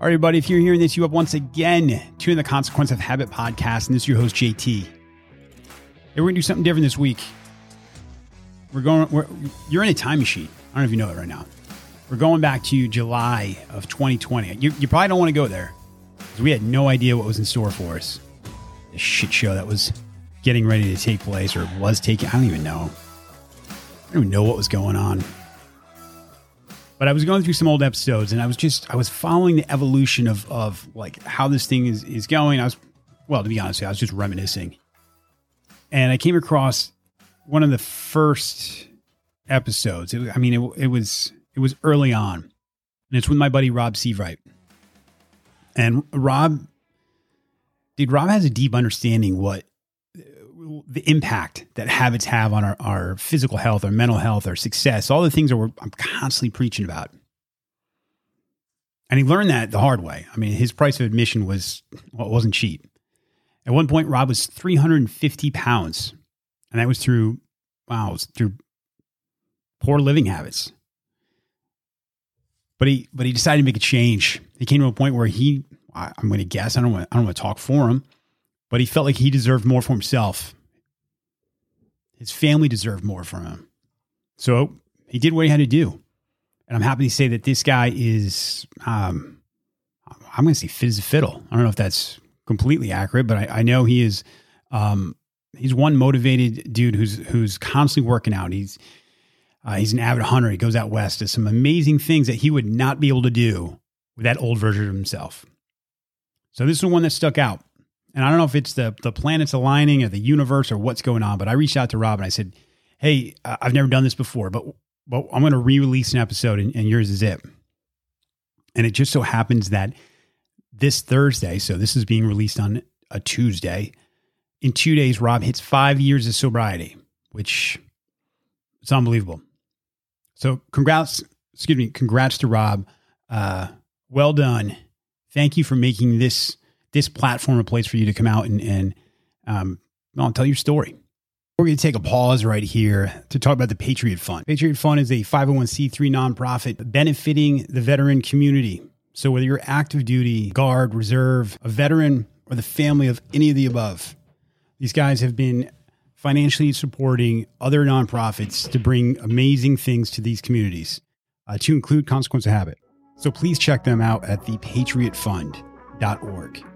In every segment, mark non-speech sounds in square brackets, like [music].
All right, everybody, if you're hearing this, you up once again to the Consequence of Habit podcast, and this is your host, JT. Hey, we're going to do something different this week. We're going, we're, you're in a time machine. I don't know if you know it right now. We're going back to July of 2020. You, you probably don't want to go there because we had no idea what was in store for us. The shit show that was getting ready to take place or was taking, I don't even know. I don't even know what was going on. But I was going through some old episodes and I was just I was following the evolution of of like how this thing is is going. I was well, to be honest, I was just reminiscing. And I came across one of the first episodes. It, I mean, it, it was it was early on, and it's with my buddy Rob Sievewright. And Rob, dude, Rob has a deep understanding what the impact that habits have on our, our physical health, our mental health, our success, all the things that we're, I'm constantly preaching about. And he learned that the hard way. I mean, his price of admission was, well, it wasn't cheap. At one point, Rob was 350 pounds. And that was through, wow, was through poor living habits. But he, but he decided to make a change. He came to a point where he, I, I'm going to guess, I don't I don't want to talk for him, but he felt like he deserved more for himself his family deserved more from him. So he did what he had to do. And I'm happy to say that this guy is, um, I'm going to say fit as a fiddle. I don't know if that's completely accurate, but I, I know he is, um, he's one motivated dude who's, who's constantly working out. He's, uh, he's an avid hunter. He goes out west, does some amazing things that he would not be able to do with that old version of himself. So this is the one that stuck out and I don't know if it's the the planets aligning or the universe or what's going on, but I reached out to Rob and I said, "Hey, I've never done this before, but but I'm going to re-release an episode, and, and yours is it." And it just so happens that this Thursday, so this is being released on a Tuesday. In two days, Rob hits five years of sobriety, which it's unbelievable. So, congrats, excuse me, congrats to Rob. Uh, well done. Thank you for making this this platform a place for you to come out and, and um, tell your story. We're going to take a pause right here to talk about the Patriot Fund. Patriot Fund is a 501c3 nonprofit benefiting the veteran community. So, whether you're active duty, guard, reserve, a veteran, or the family of any of the above, these guys have been financially supporting other nonprofits to bring amazing things to these communities, uh, to include Consequence of Habit. So, please check them out at thepatriotfund.org.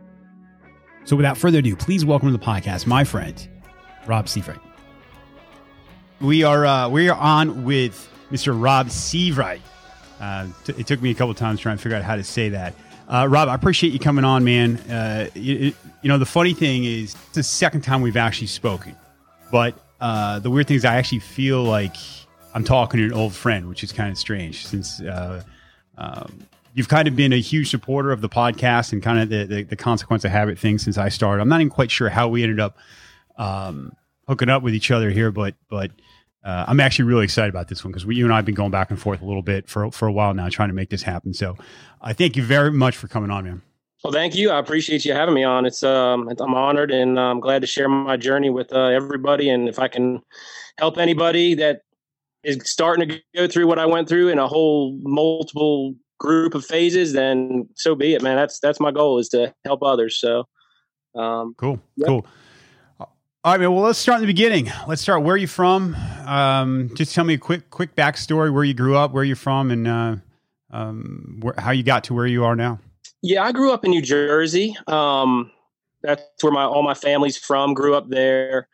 So without further ado, please welcome to the podcast my friend, Rob Sievewright. We are uh, we are on with Mr. Rob Sievewright. Uh, t- it took me a couple times trying to figure out how to say that. Uh, Rob, I appreciate you coming on, man. Uh, you, you, know, the funny thing is, it's the second time we've actually spoken. But uh, the weird thing is, I actually feel like I'm talking to an old friend, which is kind of strange since uh, um, you've kind of been a huge supporter of the podcast and kind of the, the, the consequence of habit thing since I started. I'm not even quite sure how we ended up um, hooking up with each other here, but but uh, I'm actually really excited about this one because you and I have been going back and forth a little bit for for a while now, trying to make this happen. So I thank you very much for coming on, man. Well, thank you. I appreciate you having me on. It's um, I'm honored and I'm glad to share my journey with uh, everybody. And if I can help anybody that is starting to go through what I went through in a whole multiple group of phases, then so be it, man. That's that's my goal is to help others. So, um, cool, yep. cool. All right, man. Well, let's start in the beginning. Let's start. Where are you from? Um, just tell me a quick, quick backstory. Where you grew up, where you're from, and uh, um, where, how you got to where you are now. Yeah, I grew up in New Jersey. Um, that's where my all my family's from. Grew up there.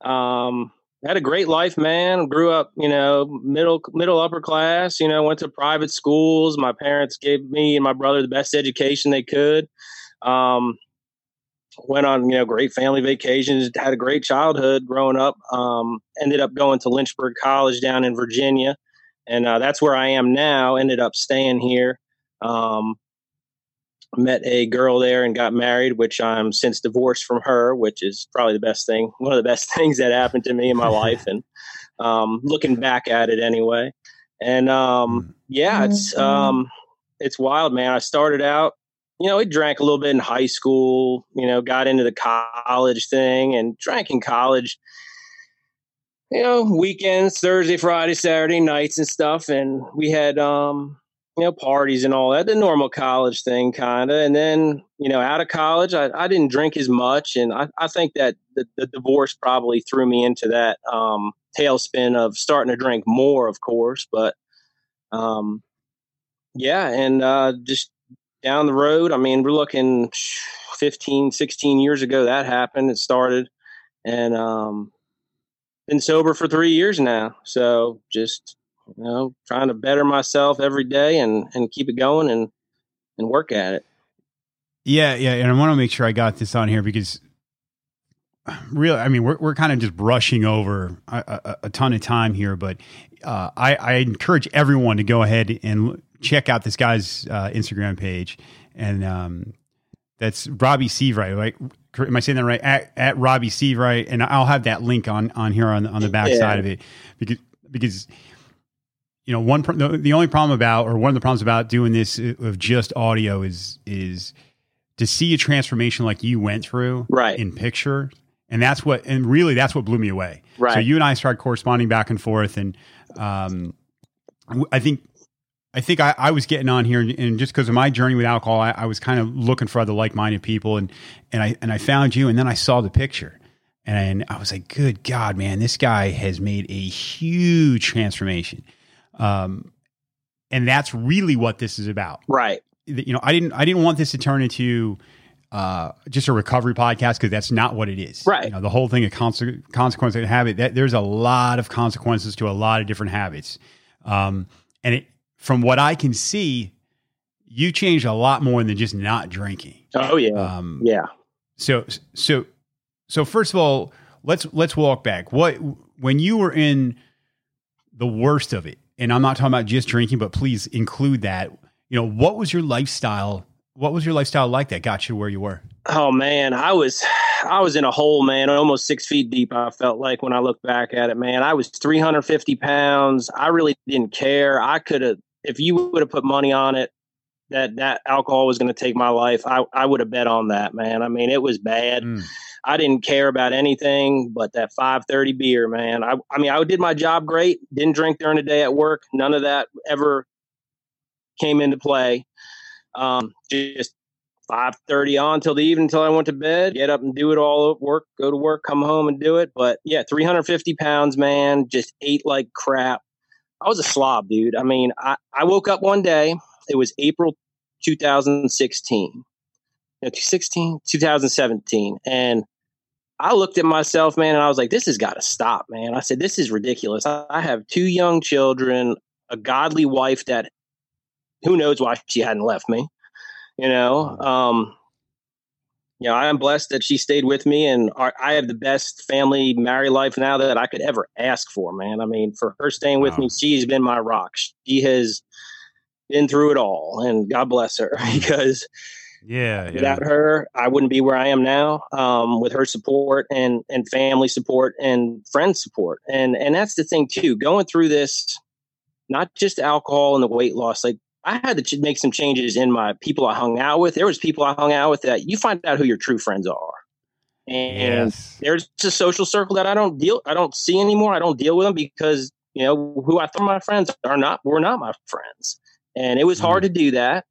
Um, had a great life, man. Grew up, you know, middle middle upper class. You know, went to private schools. My parents gave me and my brother the best education they could. Um, went on, you know, great family vacations. Had a great childhood growing up. Um, ended up going to Lynchburg College down in Virginia, and uh, that's where I am now. Ended up staying here. Um, met a girl there and got married, which I'm since divorced from her, which is probably the best thing, one of the best [laughs] things that happened to me in my [laughs] life. And um, looking back at it anyway. And um, mm. yeah, it's mm-hmm. um, it's wild, man. I started out, you know, I drank a little bit in high school, you know, got into the college thing and drank in college, you know, weekends, Thursday, Friday, Saturday nights and stuff. And we had um, you know, parties and all that, the normal college thing kind of. And then, you know, out of college, I, I didn't drink as much. And I, I think that the, the divorce probably threw me into that um, tailspin of starting to drink more, of course. But um, yeah, and uh, just down the road, I mean, we're looking 15, 16 years ago that happened. It started. And um, been sober for three years now. So just you know, trying to better myself every day and and keep it going and and work at it. Yeah, yeah, and I want to make sure I got this on here because really, I mean, we're we're kind of just brushing over a, a, a ton of time here, but uh, I, I encourage everyone to go ahead and check out this guy's uh, Instagram page, and um, that's Robbie Sievewright. Right? Am I saying that right? At, at Robbie Sievewright, and I'll have that link on on here on on the back yeah. side of it because because you know, one the, the only problem about, or one of the problems about doing this of just audio is is to see a transformation like you went through, right, in picture, and that's what, and really, that's what blew me away. Right. So you and I started corresponding back and forth, and um, I think I think I, I, was getting on here, and, and just because of my journey with alcohol, I, I was kind of looking for other like minded people, and and I and I found you, and then I saw the picture, and I was like, good God, man, this guy has made a huge transformation. Um, and that's really what this is about. Right. You know, I didn't I didn't want this to turn into uh, just a recovery podcast because that's not what it is. Right. You know, the whole thing of conse- consequence of habit. That there's a lot of consequences to a lot of different habits, um, and it from what I can see, you changed a lot more than just not drinking. Oh yeah. Um, yeah. So so so first of all, let's let's walk back. What when you were in the worst of it, and I'm not talking about just drinking, but please include that. You know, what was your lifestyle? What was your lifestyle like that got you where you were? Oh man, I was I was in a hole, man, almost six feet deep. I felt like when I look back at it, man, I was 350 pounds. I really didn't care. I could have, if you would have put money on it, that that alcohol was going to take my life. I I would have bet on that, man. I mean, it was bad. Mm. I didn't care about anything but that 530 beer, man. I, I mean, I did my job great. Didn't drink during the day at work. None of that ever came into play. Um, just 5:30 on till the evening until I went to bed. Get up and do it all at work. Go to work, come home and do it. But yeah, 350 pounds, man. Just ate like crap. I was a slob, dude. I mean, I, I woke up one day. It was April 2016. 16, 2017, and I looked at myself, man, and I was like, this has got to stop, man. I said, this is ridiculous. I have two young children, a godly wife that who knows why she hadn't left me, you know. Um, you know, I am blessed that she stayed with me, and I have the best family married life now that I could ever ask for, man. I mean, for her staying with wow. me, she's been my rock. She has been through it all, and God bless her [laughs] because yeah, yeah. Without her, I wouldn't be where I am now. Um, with her support and and family support and friend support, and and that's the thing too. Going through this, not just alcohol and the weight loss. Like I had to make some changes in my people I hung out with. There was people I hung out with that you find out who your true friends are, and yes. there's a social circle that I don't deal, I don't see anymore. I don't deal with them because you know who I thought my friends are not were not my friends, and it was mm. hard to do that,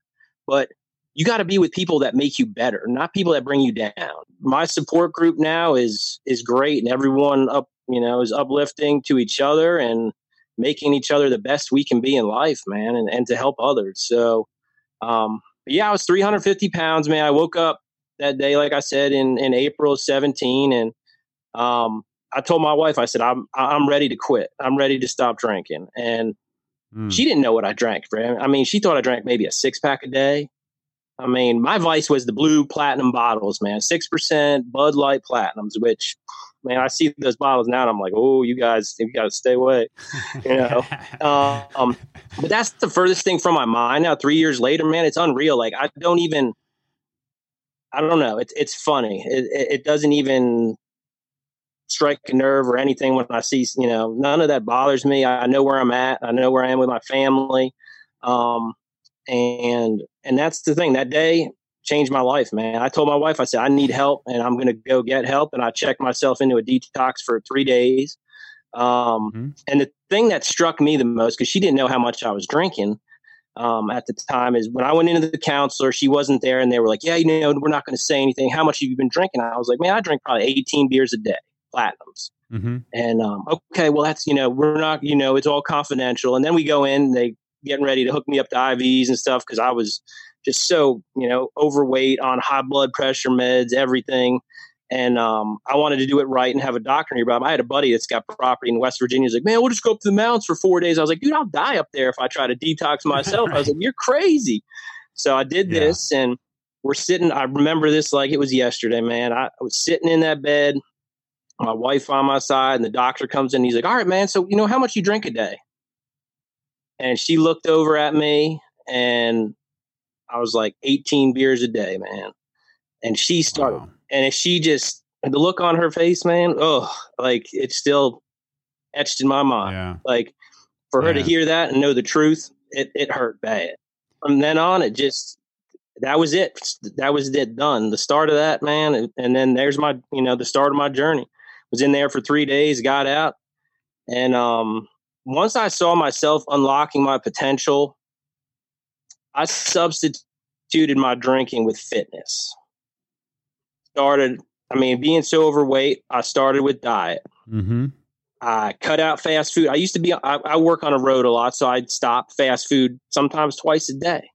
but you got to be with people that make you better, not people that bring you down. My support group now is is great, and everyone up you know is uplifting to each other and making each other the best we can be in life, man, and, and to help others. So, um, yeah, I was 350 pounds, man. I woke up that day, like I said, in in April 17, and um, I told my wife, I said, I'm I'm ready to quit. I'm ready to stop drinking, and mm. she didn't know what I drank. I mean, she thought I drank maybe a six pack a day. I mean, my vice was the blue platinum bottles, man, six percent Bud Light platinums. Which, man, I see those bottles now, and I'm like, oh, you guys, you got to stay away, [laughs] you know. um, but that's the furthest thing from my mind. Now, three years later, man, it's unreal. Like I don't even, I don't know. It's it's funny. It, it doesn't even strike a nerve or anything when I see, you know, none of that bothers me. I know where I'm at. I know where I am with my family. Um, and and that's the thing that day changed my life man i told my wife i said i need help and i'm going to go get help and i checked myself into a detox for three days um, mm-hmm. and the thing that struck me the most because she didn't know how much i was drinking um, at the time is when I went into the counselor, she wasn't there, and they were like, "Yeah, you know, we're not going to say anything. How much have you been drinking?" I was like, "Man, I drink probably 18 beers a day, platinums." Mm-hmm. And um, okay, well, that's you know, we're not, you know, it's all confidential. And then we go in, they getting ready to hook me up to IVs and stuff because I was just so you know overweight on high blood pressure meds, everything and um, I wanted to do it right and have a doctor nearby. I had a buddy that's got property in West Virginia. He's like, man, we'll just go up to the mountains for four days. I was like, dude, I'll die up there if I try to detox [laughs] myself. right. I was like, you're crazy. So I did yeah. this, and we're sitting. I remember this like it was yesterday, man. I, I was sitting in that bed, my wife on my side, and the doctor comes in. he's like, all right, man. So you know how much you drink a day? And she looked over at me, and I was like, 18 beers a day, man. And she started. Wow and if she just the look on her face, man, oh, like it's still etched in my mind. Yeah. Like for her yeah. to hear that and know the truth, it, it hurt bad. From then on, it just that was it. That was it done. The start of that, man, and, and then there's my you know the start of my journey. Was in there for three days, got out, and um, once I saw myself unlocking my potential, I substituted my drinking with fitness started, I mean, being so overweight, I started with diet. Mm-hmm. I cut out fast food. I used to be, I, I, work on a road a lot, so I'd stop fast food sometimes twice a day,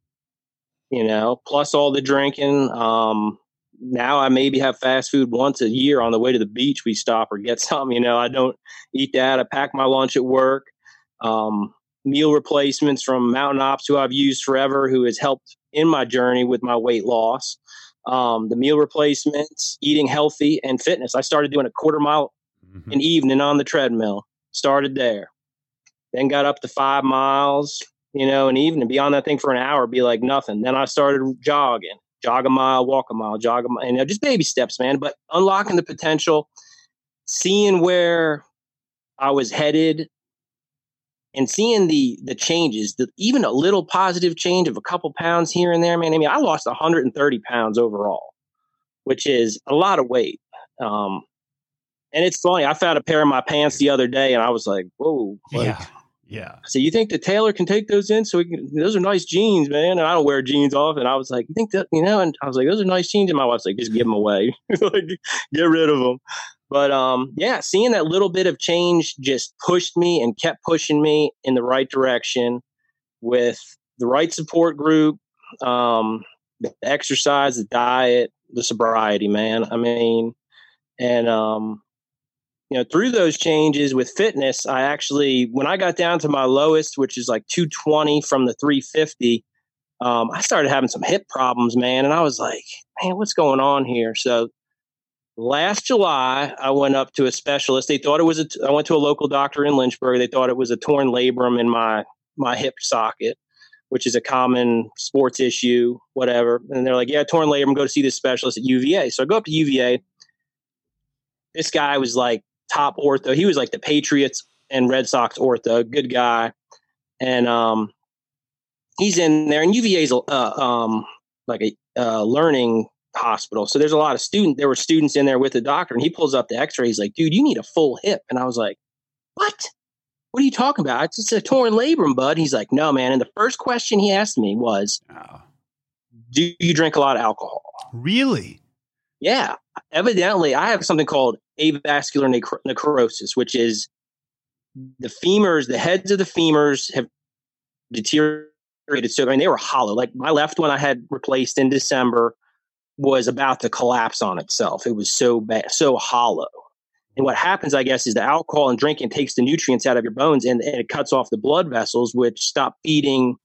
you know, plus all the drinking. Um, now I maybe have fast food once a year on the way to the beach. We stop or get [laughs] something, you know, I don't eat that. I pack my lunch at work. Um, meal replacements from Mountain Ops, who I've used forever, who has helped in my journey with my weight loss um, the meal replacements, eating healthy, and fitness. I started doing a quarter mile mm-hmm. an evening on the treadmill. Started there, then got up to five miles, you know, an evening. Be on that thing for an hour, be like nothing. Then I started jogging, jog a mile, walk a mile, jog a mile, and you know, just baby steps, man. But unlocking the potential, seeing where I was headed and seeing the the changes, the, even a little positive change of a couple pounds here and there, man. I mean, I lost 130 pounds overall, which is a lot of weight. Um, and it's funny. I found a pair of my pants the other day, and I was like, "Whoa!" Like, yeah, yeah. So you think the tailor can take those in? So we can, those are nice jeans, man. And I don't wear jeans often. And I was like, "You think that?" You know? And I was like, "Those are nice jeans." And my wife's like, "Just give them away. [laughs] like, get rid of them." But um, yeah, seeing that little bit of change just pushed me and kept pushing me in the right direction with the right support group, um, the exercise, the diet, the sobriety, man. I mean, and um, you know, through those changes with fitness, I actually, when I got down to my lowest, which is like 220 from the 350, um, I started having some hip problems, man. And I was like, man, what's going on here? So last July, I went up to a specialist. They thought it was a. I went to a local doctor in Lynchburg. They thought it was a torn labrum in my my hip socket, which is a common sports issue, whatever. And they're like, "Yeah, torn labrum. Go to see this specialist at UVA." So I go up to UVA. This guy was like top ortho. He was like the Patriots and Red Sox ortho. Good guy, and um, he's in there. And UVA's uh, um like a uh, learning hospital. So there's a lot of student. There were students in there with the doctor, and he pulls up the X-ray. He's like, "Dude, you need a full hip." And I was like, "What? What are you talking about? It's just a torn labrum, bud." He's like, "No, man." And the first question he asked me was, oh. "Do you drink a lot of alcohol?" Really? Yeah. Evidently, I have something called avascular necro- necrosis, which is the femurs, the heads of the femurs have deteriorated. So I mean, they were hollow. Like my left one, I had replaced in December was about to collapse on itself. It was so bad, so hollow. And what happens, I guess, is the alcohol and drinking takes the nutrients out of your bones and, and it cuts off the blood vessels, which stop feeding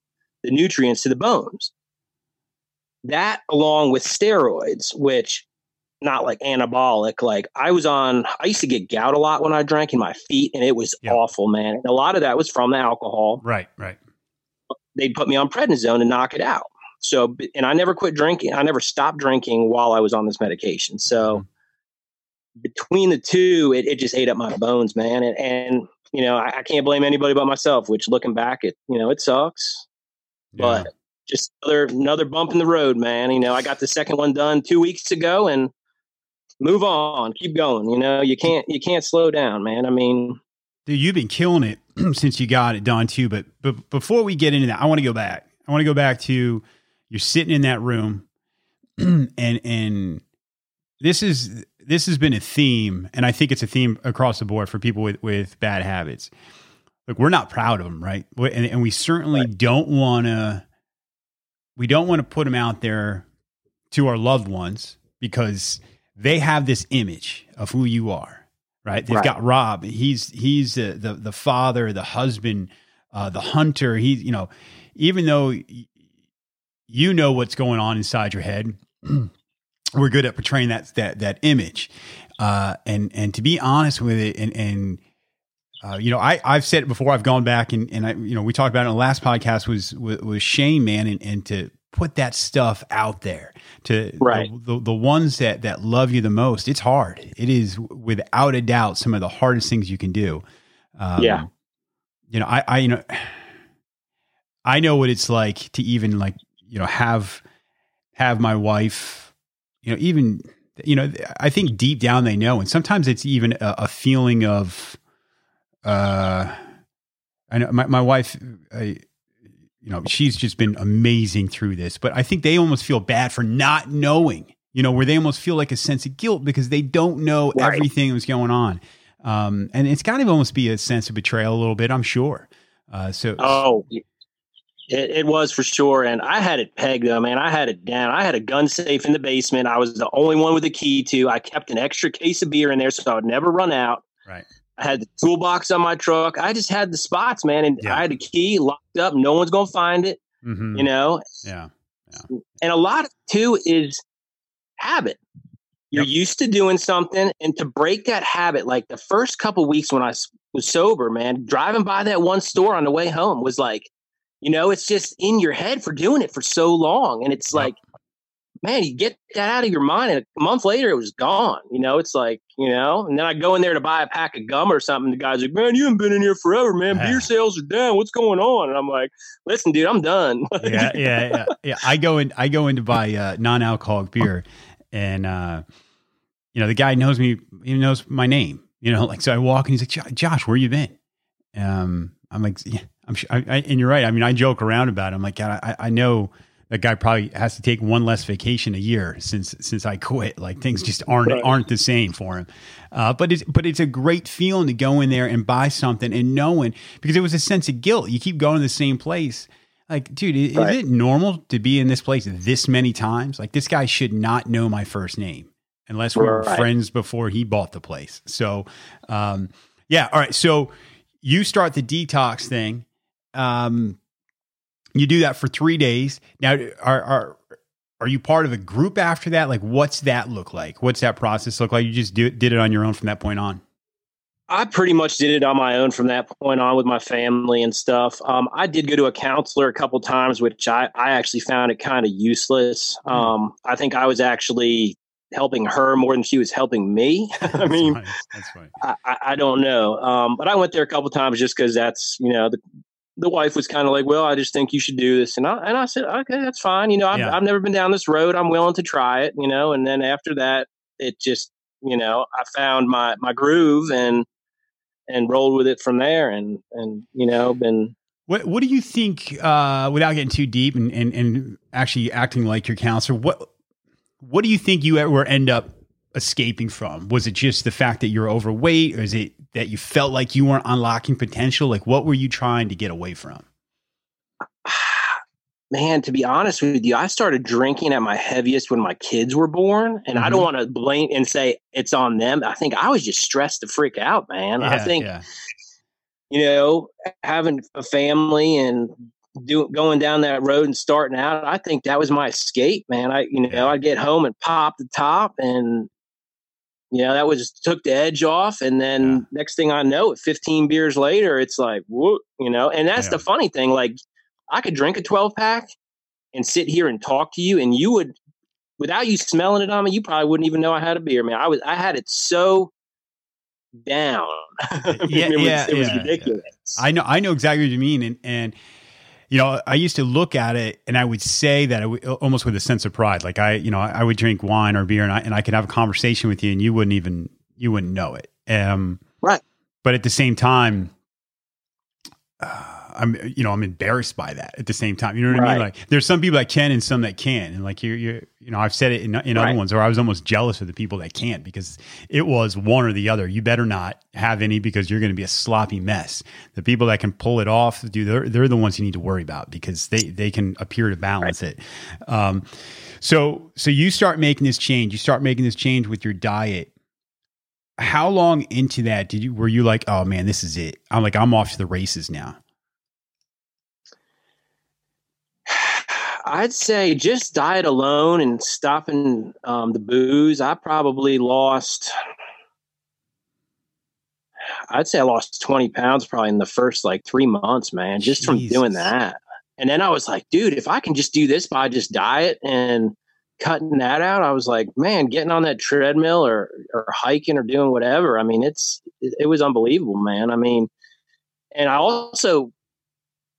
the nutrients to the bones. That, along with steroids, which not like anabolic, like I was on, I used to get gout a lot when I drank in my feet, and it was yep. awful, man. And a lot of that was from the alcohol. Right, right. They'd put me on prednisone to knock it out. So, and I never quit drinking. I never stopped drinking while I was on this medication. So, mm-hmm. between the two, it, it just ate up my bones, man. And, and you know, I, I, can't blame anybody but myself. Which, looking back, it you know, it sucks. Yeah. But just another another bump in the road, man. You know, I got the second one done two weeks ago, and move on, keep going. You know, you can't you can't slow down, man. I mean, dude, you've been killing it [clears throat] since you got it done too. But but before we get into that, I want to go back I want to go back to you're sitting in that room, [clears throat] and and this is this has been a theme, and I think it's a theme across the board for people with with bad habits. Like we're not proud of them, right? And, and we certainly right. don't want to. We don't want to put them out there to our loved ones because they have this image of who you are, right? They've right. got Rob. He's he's the the, the father, the husband, uh, the hunter. He's you know, even though you know what's going on inside your head, [clears throat] we're good at portraying that that that image. Uh, and and to be honest with it, and and uh, you know, I I've said it before. I've gone back and and I you know we talked about it in the last podcast was was, was Shane man, and and to put that stuff out there to right. the, the, the ones that that love you the most. It's hard. It is without a doubt some of the hardest things you can do. Um, yeah. You know, I I you know [sighs] I know what it's like to even like you know have have my wife you know even you know I think deep down they know, and sometimes it's even a, a feeling of uh I know my my wife. I, you know, she's just been amazing through this. But I think they almost feel bad for not knowing, you know, where they almost feel like a sense of guilt because they don't know right. everything was going on. Um, and it's kind of almost be a sense of betrayal a little bit, I'm sure. Uh, so, oh, it, it, was for sure. And I had it pegged though, man. I had it down. I had a gun safe in the basement. I was the only one with a key to. I kept an extra case of beer in there so I would never run out. Right. I had the toolbox on my truck. I just had the spots, man, and yeah. I had a key locked up. No one's gonna find it. Mm-hmm. You know. Yeah. yeah. And a lot too is habit. You're yep. used to doing something, and to break that habit, like the first couple weeks when I was sober, man, driving by that one store on the way home was like, you know, it's just in your head for doing it for so long, and it's yep. like man, you get that out of your mind. And a month later, it was gone. You know, it's like, you know, and then I go in there to buy a pack of gum or something. The guy's like, man, you haven't been in here forever, man. Beer sales are down. What's going on? And I'm like, listen, dude, I'm done. [laughs] yeah, yeah, yeah, yeah. I go in, I go in to buy uh, non-alcoholic beer, and uh, you know, the guy knows me. He knows my name. You know, [laughs] like so. I walk and he's like, Josh, where you been? Um, I'm like, yeah, I'm sure. I, I, and you're right. I mean, I joke around about it. I'm like, God, I, I know that guy probably has to take one less vacation a year since since I quit. Like things just aren't right. aren't the same for him. Uh, but it's but it's a great feeling to go in there and buy something and knowing because it was a sense of guilt. You keep going to the same place. Like, dude, is, right. is it normal to be in this place this many times? Like, this guy should not know my first name unless we were friends before he bought the place. So, um, yeah, all right. So you start the detox thing. Um, you do that for three days. Now, are are are you part of a group after that? Like, what's that look like? What's that process look like? You just do, did it on your own from that point on. I pretty much did it on my own from that point on with my family and stuff. Um, I did go to a counselor a couple times, which I, I actually found it kind of useless. Hmm. Um, I think I was actually helping her more than she was helping me. [laughs] I mean, that's That's I, I, I, don't know. Um, but I went there a couple times just because that's you know the the wife was kind of like, "Well, I just think you should do this," and I and I said, "Okay, that's fine. You know, I've, yeah. I've never been down this road. I'm willing to try it. You know." And then after that, it just, you know, I found my my groove and and rolled with it from there, and and you know, been. What What do you think? Uh, without getting too deep and, and and actually acting like your counselor, what what do you think you ever end up escaping from? Was it just the fact that you're overweight, or is it that you felt like you weren't unlocking potential? Like, what were you trying to get away from? [sighs] Man, to be honest with you, I started drinking at my heaviest when my kids were born. And mm-hmm. I don't mm-hmm. want to blame and say it's on them. I think I was just stressed to freak out, man. Yeah, I think, yeah. you know, having a family and do, going down that road and starting out, I think that was my escape, man. I, you know. I'd get home and pop the top and you know, that was took the edge off. And then yeah. next thing I know, 15 beers later, it's like, whoop, you know, and that's yeah. the funny thing. Like, I could drink a 12 pack and sit here and talk to you, and you would, without you smelling it on me, you probably wouldn't even know I had a beer, man. I was, I had it so down. [laughs] yeah, it was, yeah, it was ridiculous. I know, I know exactly what you mean. And, and, you know, I used to look at it and I would say that almost with a sense of pride. Like I, you know, I would drink wine or beer and I, and I could have a conversation with you and you wouldn't even, you wouldn't know it. Um, right. But at the same time, uh, I'm, you know, I'm embarrassed by that at the same time. You know what right. I mean? Like, there's some people that can and some that can, and like you, you, you know, I've said it in, in right. other ones, or I was almost jealous of the people that can't because it was one or the other. You better not have any because you're going to be a sloppy mess. The people that can pull it off, do they're, they're the ones you need to worry about because they they can appear to balance right. it. Um, so so you start making this change. You start making this change with your diet how long into that did you were you like, oh man, this is it? I'm like, I'm off to the races now. I'd say just diet alone and stopping um, the booze. I probably lost. I'd say I lost 20 pounds probably in the first like three months, man, just Jesus. from doing that. And then I was like, dude, if I can just do this by just diet and cutting that out, I was like, man, getting on that treadmill or or hiking or doing whatever. I mean, it's it, it was unbelievable, man. I mean, and I also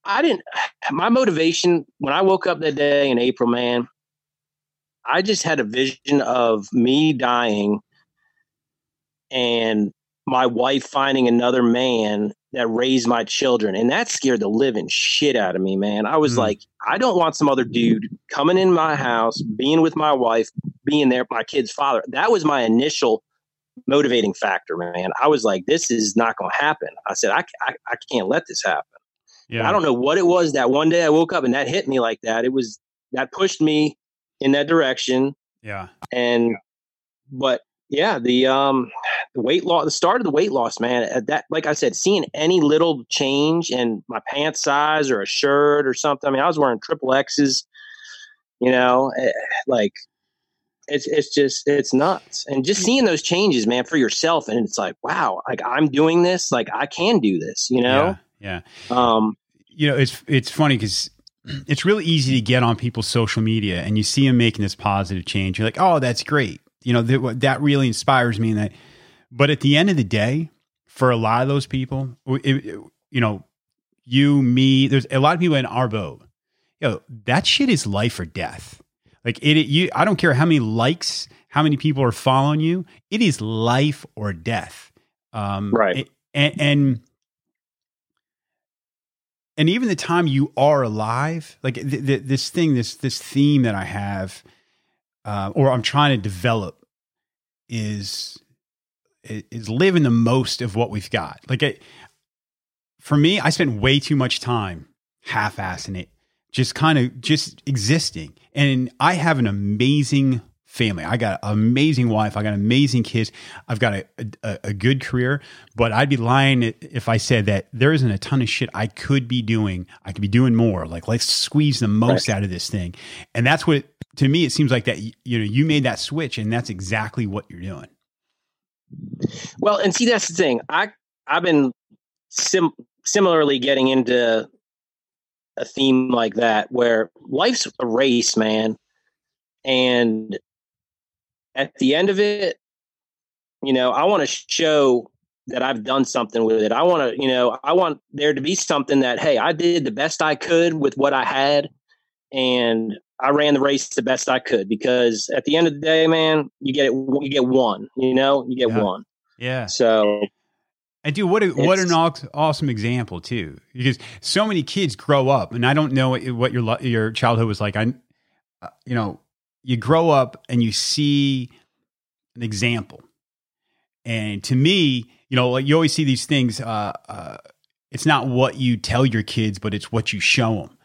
I didn't [sighs] my motivation when I woke up that day in April, man, I just had a vision of me dying and my wife finding another man that raised my children. And that scared the living shit out of me, man. I was mm. like, I don't want some other dude coming in my house, being with my wife, being there, my kid's father. That was my initial motivating factor, man. I was like, this is not going to happen. I said, I, I, I, can't let this happen. Yeah. I don't know what it was that one day I woke up and that hit me like that. It was that pushed me in that direction. Yeah. And, but yeah, the um the weight loss the start of the weight loss, man, at that like I said, seeing any little change in my pants size or a shirt or something. I mean, I was wearing triple X's, you know, eh, like it's it's just it's nuts. And just seeing those changes, man, for yourself and it's like, wow, like I'm doing this, like I can do this, you know? Yeah. yeah. Um you know, it's it's funny cuz it's really easy to get on people's social media and you see them making this positive change. You're like, "Oh, that's great." You know, that, that really inspires me. And that, but at the end of the day, for a lot of those people, it, it, you know, you, me, there's a lot of people in our boat. You know, that shit is life or death. Like it, you, I don't care how many likes, how many people are following you. It is life or death. Um, right. And, and, and even the time you are alive, like th- th- this thing, this this theme that I have uh, or I'm trying to develop is is living the most of what we've got. Like for me, I spent way too much time half-assing it, just kind of just existing. And I have an amazing family. I got an amazing wife. I got amazing kids. I've got a, a, a, good career, but I'd be lying if I said that there isn't a ton of shit I could be doing. I could be doing more. Like let's squeeze the most right. out of this thing. And that's what to me, it seems like that you know you made that switch, and that's exactly what you're doing. Well, and see, that's the thing. I I've been sim- similarly getting into a theme like that, where life's a race, man, and at the end of it, you know, I want to show that I've done something with it. I want to, you know, I want there to be something that, hey, I did the best I could with what I had, and I ran the race the best I could because at the end of the day, man, you get it, you get one. You know, you get yeah. one. Yeah. So, and dude, what a, what an awesome example too, because so many kids grow up, and I don't know what your your childhood was like. I, uh, you know, you grow up and you see an example, and to me, you know, like you always see these things. Uh, uh, it's not what you tell your kids, but it's what you show them.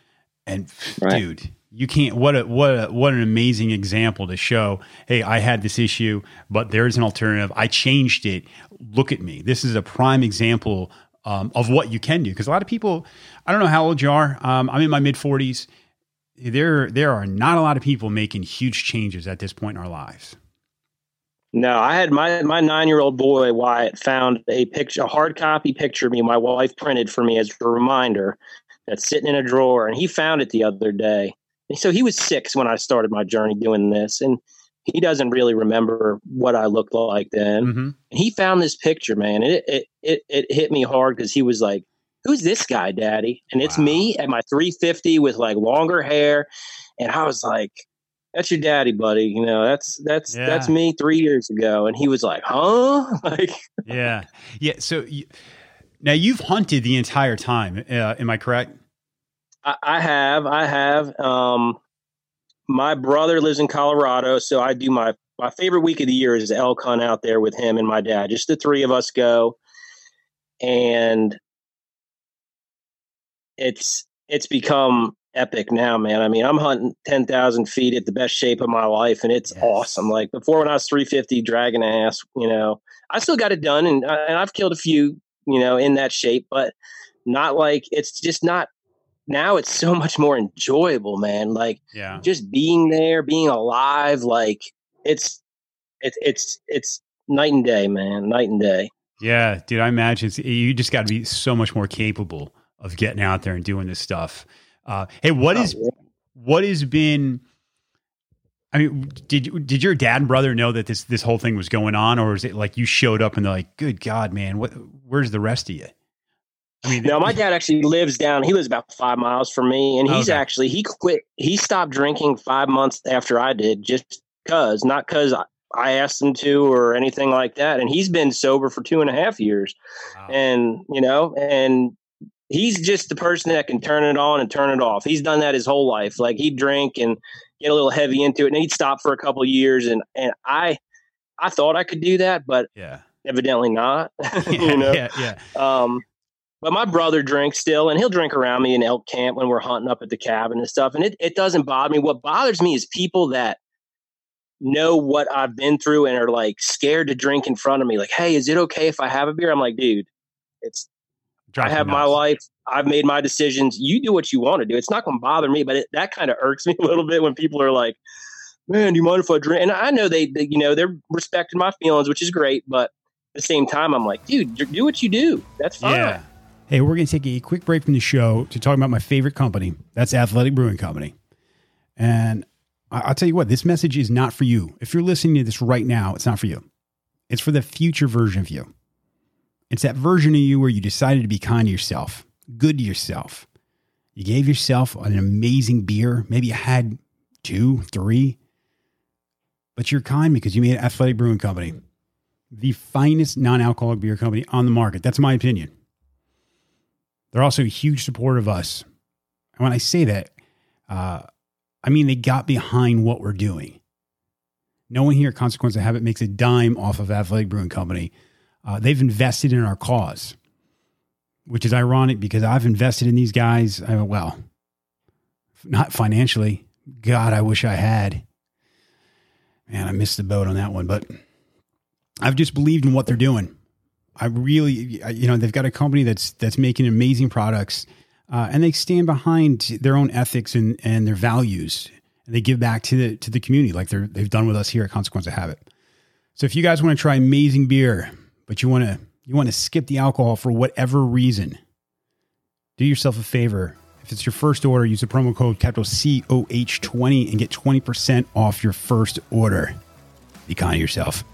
And right. dude, you can't what a what a what an amazing example to show hey i had this issue but there's an alternative i changed it look at me this is a prime example um, of what you can do because a lot of people i don't know how old you are um, i'm in my mid 40s there there are not a lot of people making huge changes at this point in our lives no, I had my my nine year old boy Wyatt found a picture, a hard copy picture of me. My wife printed for me as a reminder that's sitting in a drawer, and he found it the other day And so he was six when I started my journey doing this, and he doesn't really remember what I looked like then. Mm-hmm. He found this picture, man, and it it it, it hit me hard because he was like, "Who's this guy, Daddy?" And it's wow. me at my 350 with like longer hair, and I was like, "That's your daddy, buddy." You know, that's that's yeah. that's me three years ago, and he was like, "Huh?" [laughs] like, yeah, yeah. So. You- Now you've hunted the entire time. Uh, am I correct? I, I have. I have. Um, my brother lives in Colorado, so I do my my favorite week of the year is elk hunt out there with him and my dad. Just the three of us go, and it's it's become epic now, man. I mean, I'm hunting ten thousand feet at the best shape of my life, and it's yes. awesome. Like before, when I was three fifty dragging ass, you know, I still got it done, and uh, and I've killed a few, you know, in that shape, but not like it's just not now it's so much more enjoyable, man. Like yeah. just being there, being alive, like it's it's it's it's night and day, man. Night and day. Yeah, dude, I imagine you just got to be so much more capable of getting out there and doing this stuff. Uh, hey, what oh, is what has been? I mean, did did your dad and brother know that this this whole thing was going on, or is it like you showed up and they're like, "Good God, man, what? Where's the rest of you?" I mean, no, my dad actually lives down. He lives about five miles from me, and he's okay. actually he quit. He stopped drinking five months after I did, just because, not because I, I asked him to or anything like that. And he's been sober for two and a half years, wow. and you know, and he's just the person that can turn it on and turn it off. He's done that his whole life. Like he'd drink and get a little heavy into it, and he'd stop for a couple years. And and I, I thought I could do that, but yeah, evidently not. [laughs] [laughs] Yeah, you know, yeah, yeah. Um, but my brother drinks still, and he'll drink around me in elk camp when we're hunting up at the cabin and stuff. And it, it doesn't bother me. What bothers me is people that know what I've been through and are like scared to drink in front of me. Like, hey, is it okay if I have a beer? I'm like, dude, it's I have my life. I've made my decisions. You do what you want to do. It's not going to bother me, but it, that kind of irks me [laughs] a little bit when people are like, "Man, do you mind if I drink?" And I know they, they, you know, they're respecting my feelings, which is great. But at the same time, I'm like, dude, do what you do. That's fine. Yeah. Hey, we're going to take a quick break from the show to talk about my favorite company. That's Athletic Brewing Company. And I'll tell you what, this message is not for you. If you're listening to this right now, it's not for you. It's for the future version of you. It's that version of you where you decided to be kind to yourself, good to yourself. You gave yourself an amazing beer. Maybe you had two, three, but you're kind because you made Athletic Brewing Company, the finest non alcoholic beer company on the market. That's my opinion. They're also a huge supporter of us. And when I say that, uh, I mean they got behind what we're doing. No one here at Consequence of Habit makes a dime off of Athletic Brewing Company uh, they've invested in our cause, which is ironic because I've invested in these guys. I, well, not financially. God, I wish I had. Man, I missed the boat on that one, but I've just believed in what they're doing. I really, you know, they've got a company that's that's making amazing products, uh, and they stand behind their own ethics and and their values, and they give back to the to the community like they're they've done with us here at Consequence of Habit. So if you guys want to try amazing beer, but you want to you want to skip the alcohol for whatever reason, do yourself a favor. If it's your first order, use the promo code capital COH20 and get 20% off your first order. Be kind to yourself.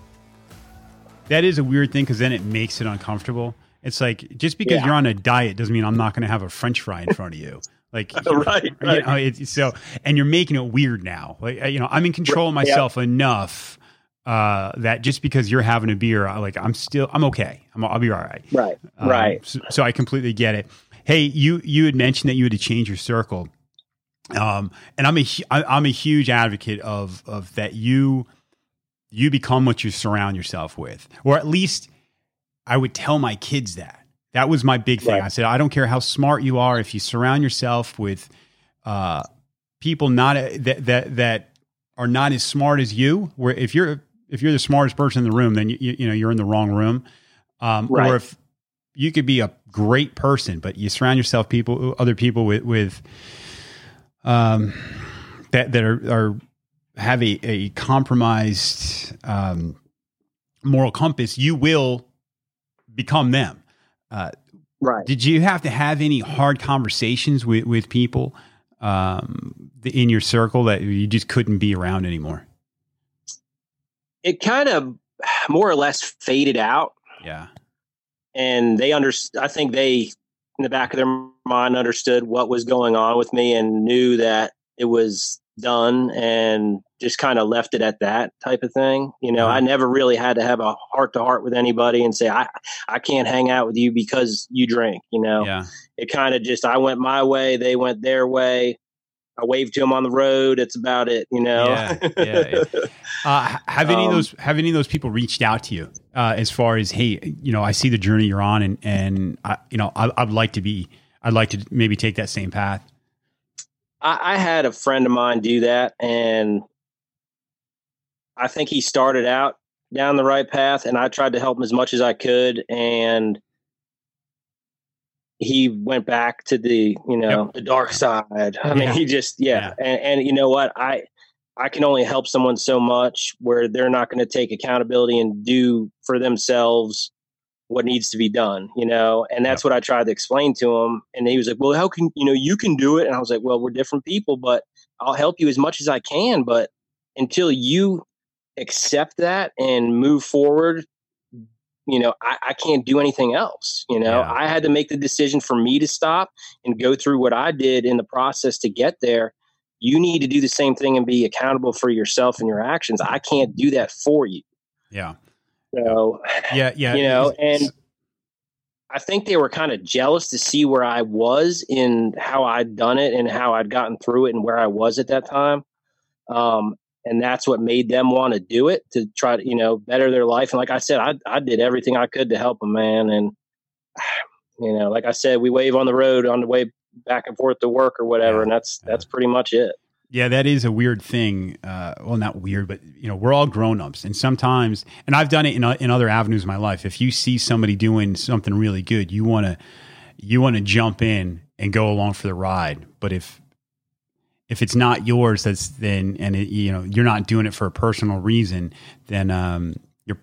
That is a weird thing because then it makes it uncomfortable. It's like just because yeah. you're on a diet doesn't mean I'm not going to have a French fry in front of you. Like right, [laughs] right. You know, it's, so, and you're making it weird now. Like you know, I'm in control of myself yeah. enough uh, that just because you're having a beer, I, like I'm still I'm okay. I'm, I'll be all right. Right. Um, right. So, so, I completely get it. Hey, you you had mentioned that you had to change your circle, um, and I'm a I'm a huge advocate of of that you you become what you surround yourself with, or at least I would tell my kids that. That was my big thing. Right. I said I don't care how smart you are if you surround yourself with uh, people not that that that are not as smart as you. Where if you're if you're the smartest person in the room, then you, you, you know you're in the wrong room. Um, right. Or if you could be a great person, but you surround yourself people, other people with with um, that that are, are have a, a compromised um, moral compass, you will become them. Uh, right. Did you have to have any hard conversations with with people um, in your circle that you just couldn't be around anymore? It kind of more or less faded out. Yeah. And they understood, I think they, in the back of their mind, understood what was going on with me and knew that it was done and just kind of left it at that type of thing. You know, mm-hmm. I never really had to have a heart to heart with anybody and say, I, I can't hang out with you because you drink, you know, Yeah. it kind of just, I went my way, they went their way. I waved to them on the road. It's about it, you know? Yeah, yeah, [laughs] Uh, have any of Um, those have any of those people reached out to you uh, as far as hey, you know, I see the journey you're on, and and I, you know, I, I'd like to be, I'd like to maybe take that same path. I, I had a friend of mine do that, and I think he started out down the right path, and I tried to help him as much as I could, and he went back to the you know the dark side. I mean, Yeah. he just yeah, And, and you know what I. I can only help someone so much where they're not going to take accountability and do for themselves what needs to be done, you know? And that's what I tried to explain to him. And he was like, well, how can, you know, you can do it. And I was like, well, we're different people, but I'll help you as much as I can. But until you accept that and move forward, you know, I, I can't do anything else. You know, Yeah. I had to make the decision for me to stop and go through what I did in the process to get there. You need to do the same thing and be accountable for yourself and your actions. I can't do that for you. Yeah, So, yeah, [sighs] yeah. you know, and I think they were kind of jealous to see where I was in how I'd done it and how I'd gotten through it and where I was at that time. Um, and that's what made them want to do it to try to, you know, better their life. And like I said, I, I did everything I could to help them, man. And, [sighs] you know, like I said, we wave on the road on the way back and forth to work or whatever. Yeah. And that's, that's pretty much it. Yeah, that is a weird thing. Uh, well, not weird, but you know, we're all grown ups, and sometimes, and I've done it in in other avenues of my life. If you see somebody doing something really good, you want to you want to jump in and go along for the ride. But if if it's not yours, that's then, and it, you know, you're not doing it for a personal reason, then um, you're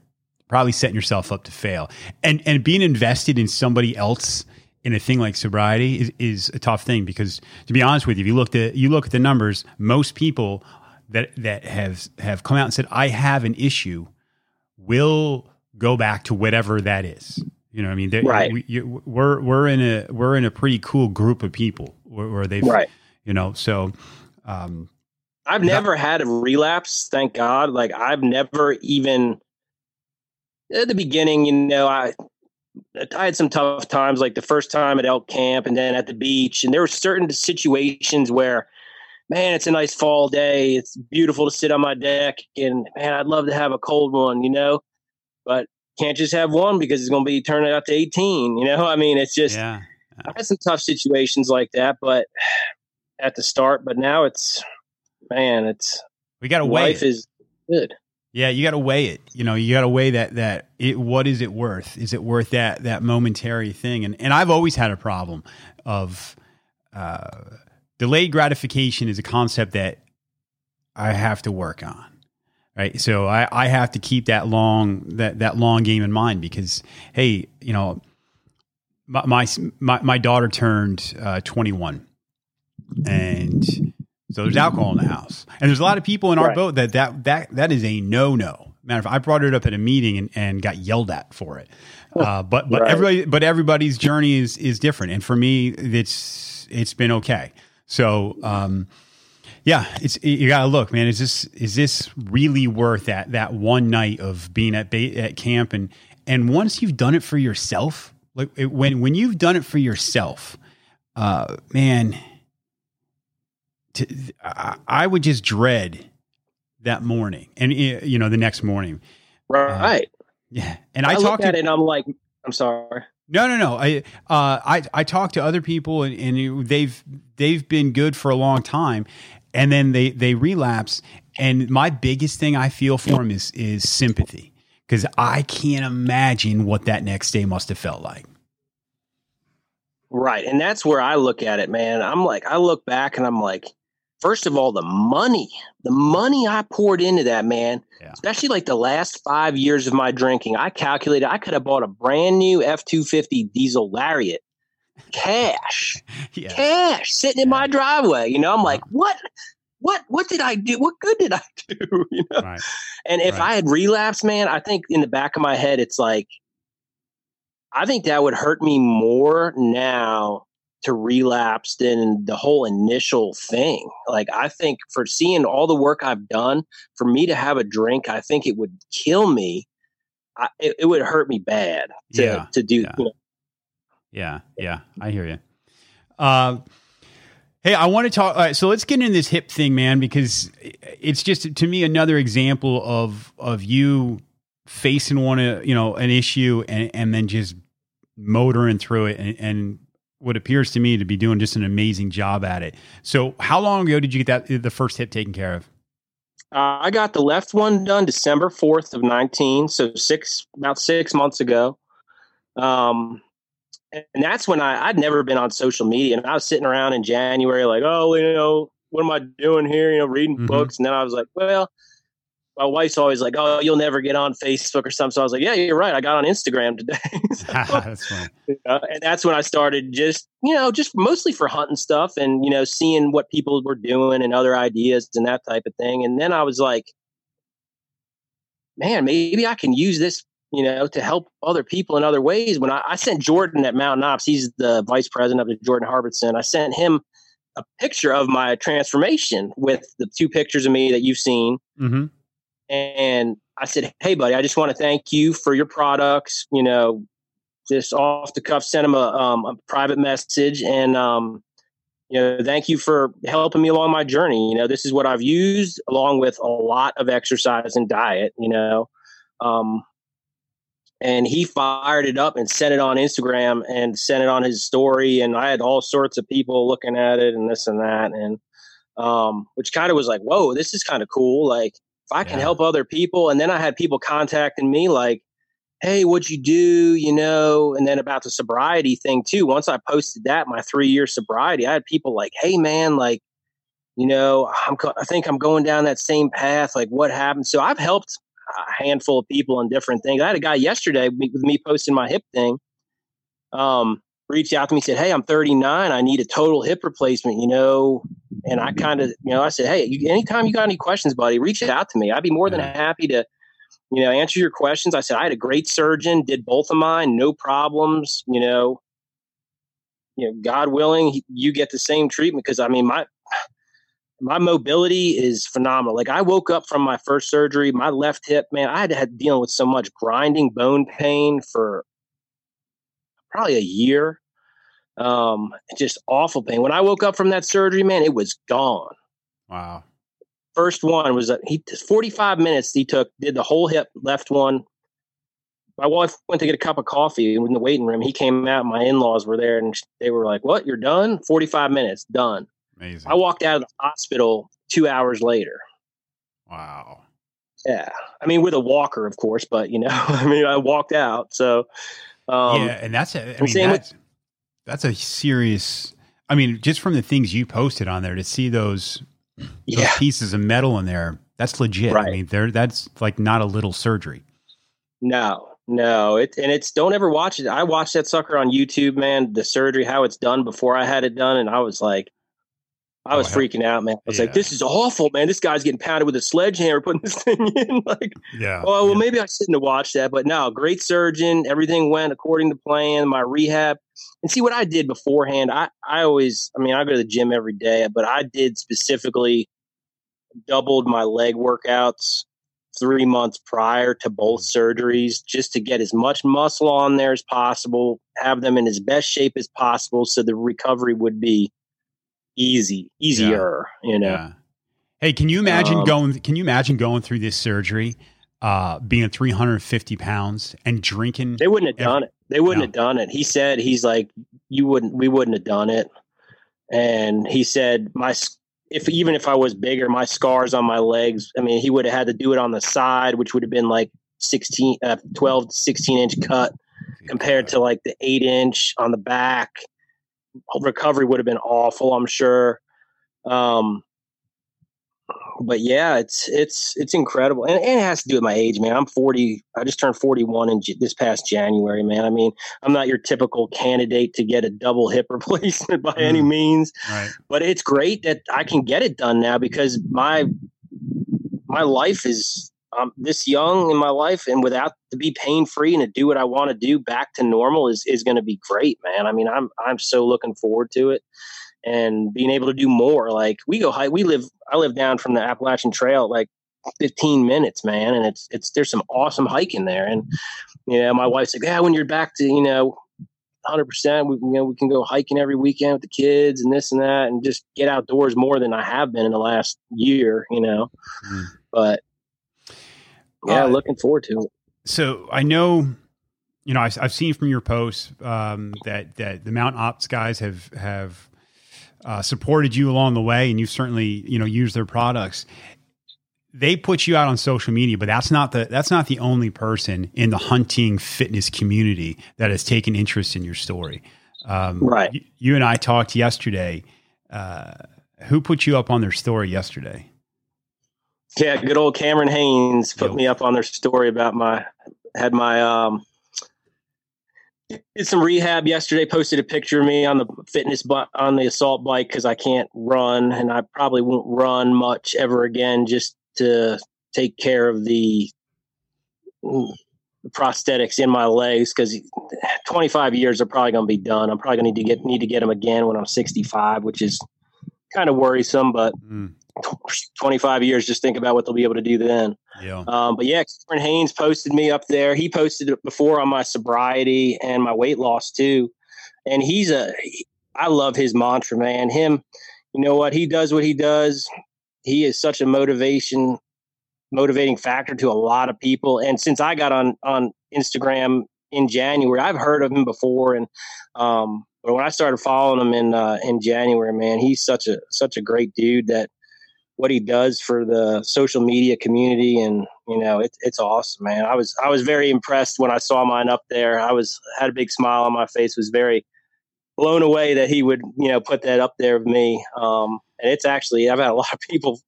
probably setting yourself up to fail. And and being invested in somebody else in a thing like sobriety is, is a tough thing because to be honest with you, if you look at you look at the numbers, most people that that have have come out and said I have an issue will go back to whatever that is. You know, what I mean, Right. We, you, we're we're in a we're in a pretty cool group of people where, where they've Right. You know so um, I've never had a relapse, thank God. Like I've never even at the beginning, you know, I I had some tough times, like the first time at elk camp and then at the beach. And there were certain situations where, man, it's a nice fall day. It's beautiful to sit on my deck. And man, I'd love to have a cold one, you know, but can't just have one because it's going to be turning out to 18. You know, I mean, it's just, yeah I had some tough situations like that, but at the start, but now it's, man, it's, we got to weigh life it. is good. Yeah, you got to weigh it. You know, you got to weigh that that it. What is it worth? Is it worth that that momentary thing? And and I've always had a problem of uh, delayed gratification is a concept that I have to work on. Right, so I, I have to keep that long that that long game in mind because hey, you know, my my my, my daughter turned uh, twenty one, and so there's alcohol in the house, and there's a lot of people in our Right. boat that that that that is a no no. Matter of fact, I brought it up at a meeting and, and got yelled at for it. [laughs] Uh, but but Right. everybody but everybody's journey is is different, and for me, it's it's been okay. So um, yeah, it's you gotta look, man. Is this is this really worth that that one night of being at ba- at camp and and once you've done it for yourself, like it, when when you've done it for yourself, uh, man, to, I, I would just dread that morning and you know the next morning. Right. Yeah, and I, I, look talked at to it and I'm like, I'm sorry. no, no, no. I, uh, I, I talked to other people, and, and they've they've been good for a long time, and then they they relapse. And my biggest thing I feel for them is is sympathy because I can't imagine what that next day must have felt like. Right. And that's where I look at it, man. I'm like, I look back and I'm like, first of all, the money, the money I poured into that, man, Yeah. especially like the last five years of my drinking, I calculated I could have bought a brand new F 250 diesel Lariat cash, [laughs] Yeah, cash sitting in my driveway. You know, I'm like, uh-huh. what? What what did I do? What good did I [laughs] do? [laughs] You know? right. And if Right. I had relapsed, man, I think in the back of my head, it's like, I think that would hurt me more now to relapse than the whole initial thing. Like I think for seeing all the work I've done, for me to have a drink, I think it would kill me. I, it, it, would hurt me bad to yeah, to do. Yeah. You know. yeah, yeah, I hear you. Uh, hey, I want to talk. Uh, so let's get into this hip thing, man, because it's just to me another example of of you facing one, uh, you know, an issue and and then just motoring through it and, and what appears to me to be doing just an amazing job at it. So, how long ago did you get that the first hip taken care of? Uh, I got the left one done December fourth of nineteen, so six about six months ago. Um, and that's when I I'd never been on social media, and I was sitting around in January like, oh, you know, what am I doing here? You know, reading mm-hmm. books, and then I was like, well, my wife's always like, "Oh, you'll never get on Facebook or something." So I was like, "Yeah, you're right. I got on Instagram today." [laughs] [laughs] so, that's and that's when I started just, you know, just mostly for hunting stuff and you know, seeing what people were doing and other ideas and that type of thing. And then I was like, "Man, maybe I can use this." You know, to help other people in other ways. When I, I sent Jordan at Mountain Ops, he's the vice president of the Jordan Harbison. I sent him a picture of my transformation with the two pictures of me that you've seen. Mm-hmm and I said, "Hey, buddy, I just want to thank you for your products. You know, just off the cuff, sent him a, um, a private message, and um, you know, thank you for helping me along my journey. You know, this is what I've used along with a lot of exercise and diet. You know, um, and he fired it up and sent it on Instagram and sent it on his story, and I had all sorts of people looking at it and this and that, and um, which kind of was like, whoa, this is kind of cool, like." I can yeah. help other people, and then I had people contacting me like, "Hey, what'd you do?" You know, and then about the sobriety thing too. Once I posted that, my three year sobriety, I had people like, "Hey, man, like, you know, I'm I think I'm going down that same path. Like, what happened?" So I've helped a handful of people in different things. I had a guy yesterday with me posting my hip thing. Um, reached out to me said, "Hey, I'm 39. I need a total hip replacement." You know, and I kind of, you know, I said, "Hey, you, anytime you got any questions, buddy, reach out to me. I'd be more than happy to, you know, answer your questions." I said, "I had a great surgeon, did both of mine, no problems. You know, you know, God willing, you get the same treatment because I mean, my my mobility is phenomenal. Like I woke up from my first surgery, my left hip, man, I had had dealing with so much grinding bone pain for probably a year. Um, just awful pain. When I woke up from that surgery, man, it was gone. Wow. First one was a, he 45 minutes he took, did the whole hip, left one. My wife went to get a cup of coffee in the waiting room. He came out, my in-laws were there and they were like, "What? You're done? 45 minutes, done." Amazing. I walked out of the hospital 2 hours later. Wow. Yeah. I mean with a walker, of course, but you know, [laughs] I mean I walked out. So um, yeah, and that's a, I mean, that's, with, that's a serious. I mean, just from the things you posted on there to see those, yeah. those pieces of metal in there, that's legit. Right. I mean, there that's like not a little surgery. No, no, it and it's don't ever watch it. I watched that sucker on YouTube, man. The surgery, how it's done before I had it done, and I was like, I was oh, freaking out, man. I was yeah. like, "This is awful, man. This guy's getting pounded with a sledgehammer putting this [laughs] thing in." like, yeah. Oh well, yeah. maybe I shouldn't have watched that, but no, great surgeon. Everything went according to plan. My rehab, and see what I did beforehand. I I always, I mean, I go to the gym every day, but I did specifically doubled my leg workouts three months prior to both mm-hmm. surgeries, just to get as much muscle on there as possible, have them in as best shape as possible, so the recovery would be easy, easier, yeah. you know. Yeah. Hey, can you imagine um, going? Can you imagine going through this surgery, uh, being 350 pounds and drinking? They wouldn't have every, done it. They wouldn't no. have done it. He said he's like, you wouldn't. We wouldn't have done it. And he said my if even if I was bigger, my scars on my legs. I mean, he would have had to do it on the side, which would have been like 16, uh, 12 to 16 inch cut compared to like the eight inch on the back recovery would have been awful, I'm sure. Um, but yeah, it's it's it's incredible, and, and, it has to do with my age, man. I'm 40. I just turned 41 in J- this past January, man. I mean, I'm not your typical candidate to get a double hip [laughs] replacement by mm, any means, right. but it's great that I can get it done now because my my life is I'm this young in my life and without to be pain free and to do what I want to do back to normal is is going to be great, man. I mean, I'm I'm so looking forward to it and being able to do more. Like we go hike, we live. I live down from the Appalachian Trail, like 15 minutes, man, and it's it's there's some awesome hiking there. And you know, my wife's like, yeah, when you're back to you know. 100% we you know we can go hiking every weekend with the kids and this and that and just get outdoors more than I have been in the last year you know mm. but yeah, uh, looking forward to it. So I know, you know, I've, I've seen from your posts um, that that the Mount Ops guys have have uh, supported you along the way, and you've certainly you know used their products. They put you out on social media, but that's not the that's not the only person in the hunting fitness community that has taken interest in your story. Um, right. You, you, and I talked yesterday. Uh, who put you up on their story yesterday? Yeah, good old Cameron Hanes put me up on their story about my had my um did some rehab yesterday. Posted a picture of me on the fitness but on the assault bike because I can't run and I probably won't run much ever again. Just to take care of the, the prosthetics in my legs because 25 years are probably going to be done. I'm probably going to need to get need to get them again when I'm 65, which is kind of worrisome, but. Mm 25 years, just think about what they'll be able to do then. Yeah. Um, but yeah, Cameron Hanes posted me up there. He posted it before on my sobriety and my weight loss too. And he's a, I love his mantra, man. Him, you know what? He does what he does. He is such a motivation, motivating factor to a lot of people. And since I got on, on Instagram in January, I've heard of him before. And, um, but when I started following him in uh, in January, man, he's such a such a great dude that what he does for the social media community and you know it, it's awesome man. I was i was very impressed when i saw mine up there. I was had a big smile on my face was very blown away that he would you know put that up there of me. Um, and it's actually i've had a [laughs] lot of people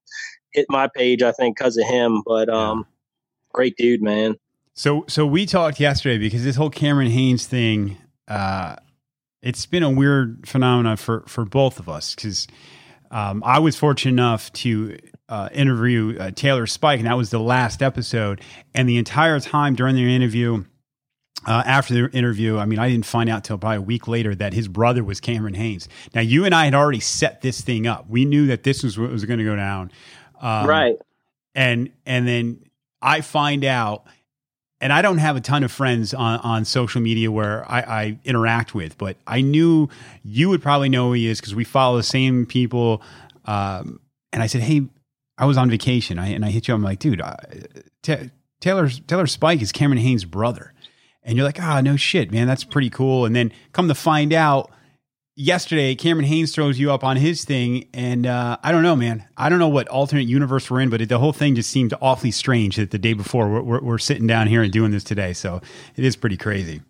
hit my page i think because of him but um, great dude man. So so we talked yesterday because this whole cameron hanes thing uh, it's been a weird phenomenon for for both of us because um, I was fortunate enough to uh, interview uh, Taylor Spike, and that was the last episode. And the entire time during the interview, uh, after the interview, I mean, I didn't find out till probably a week later that his brother was Cameron Hanes. Now, you and I had already set this thing up. We knew that this was what was going to go down, um, right? And and then I find out and I don't have a ton of friends on, on social media where I, I interact with, but I knew you would probably know who he is because we follow the same people. Um, and I said, Hey, I was on vacation. I, and I hit you. I'm like, dude, uh, Taylor, Taylor Spike is Cameron Hanes' brother. And you're like, ah, oh, no shit, man. That's pretty cool. And then come to find out, yesterday, Cameron Hanes throws you up on his thing, and uh, I don't know, man. I don't know what alternate universe we're in, but it, the whole thing just seemed awfully strange that the day before we're, we're, we're, sitting down here and doing this today. So it is pretty crazy.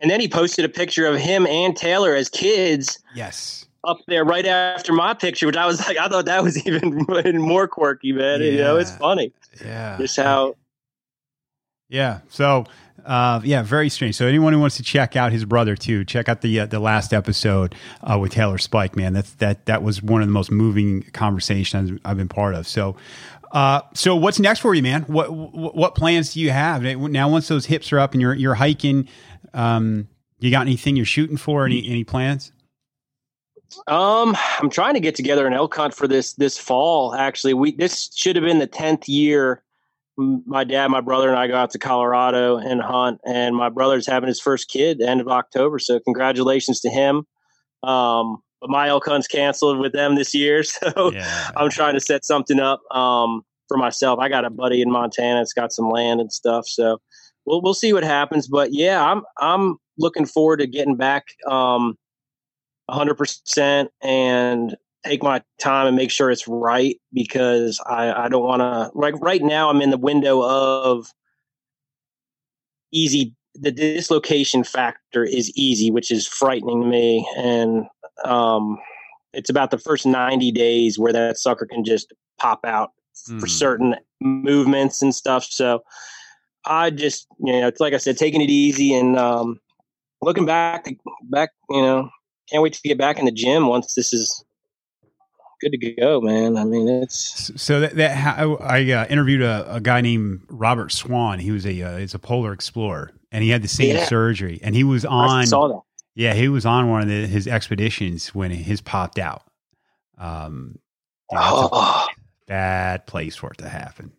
And then he posted a picture of him and Taylor as kids. Yes. Up there right after my picture, which I was like, I thought that was [laughs] even more quirky, man. Yeah. You know, it's funny. Yeah. Just how. Yeah. So uh, yeah, very strange. So anyone who wants to check out his brother too, check out the uh, the last episode uh, with Taylor Spike. Man, that's that that was one of the most moving conversations I've been part of. So. Uh, so what's next for you, man? What, what, plans do you have now? Once those hips are up and you're you're hiking, um, you got anything you're shooting for? Any any plans? Um, I'm trying to get together an elk hunt for this this fall. Actually, we this should have been the tenth year my dad, my brother, and I go out to Colorado and hunt. And my brother's having his first kid end of October, so congratulations to him. Um, but my elk hunt's canceled with them this year, [laughs] so yeah. I'm trying to set something up um, for myself. I got a buddy in Montana; it's got some land and stuff, so we'll we'll see what happens. But yeah, I'm I'm looking forward to getting back um, 100% and take my time and make sure it's right because I, I don't want to like right now I'm in the window of easy the dislocation factor is easy which is frightening me and um it's about the first 90 days where that sucker can just pop out mm. for hmm. certain movements and stuff so I just you know it's like I said taking it easy and um looking back back you know can't wait to get back in the gym once this is good to go, man. I mean, it's so that, that I uh, interviewed a, a, guy named Robert Swan. He was a uh, he's a polar explorer, and he had the same yeah. surgery, and he was on. I saw that. Yeah, he was on one of the, his expeditions when his popped out. Um, oh. bad place for it to happen.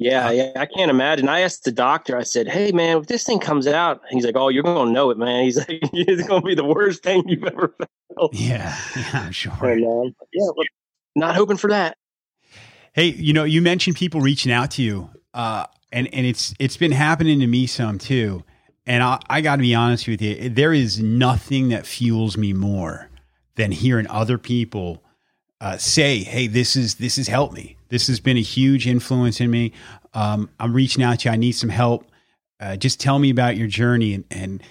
Yeah, yeah, I can't imagine. I asked the doctor. I said, "Hey, man, if this thing comes out," he's like, "Oh, you're going to know it, man." He's [laughs] like, "It's going to be the worst thing you've ever felt." Yeah, yeah, I'm sure. And, uh, yeah, not hoping for that. Hey, you know, you mentioned people reaching out to you, uh, and and it's it's been happening to me some too. And I, I got to be honest with you, there is nothing that fuels me more than hearing other people uh, say, "Hey, this is this has helped me. This has been a huge influence in me. Um, I'm reaching out to you. I need some help. Uh, just tell me about your journey." And, and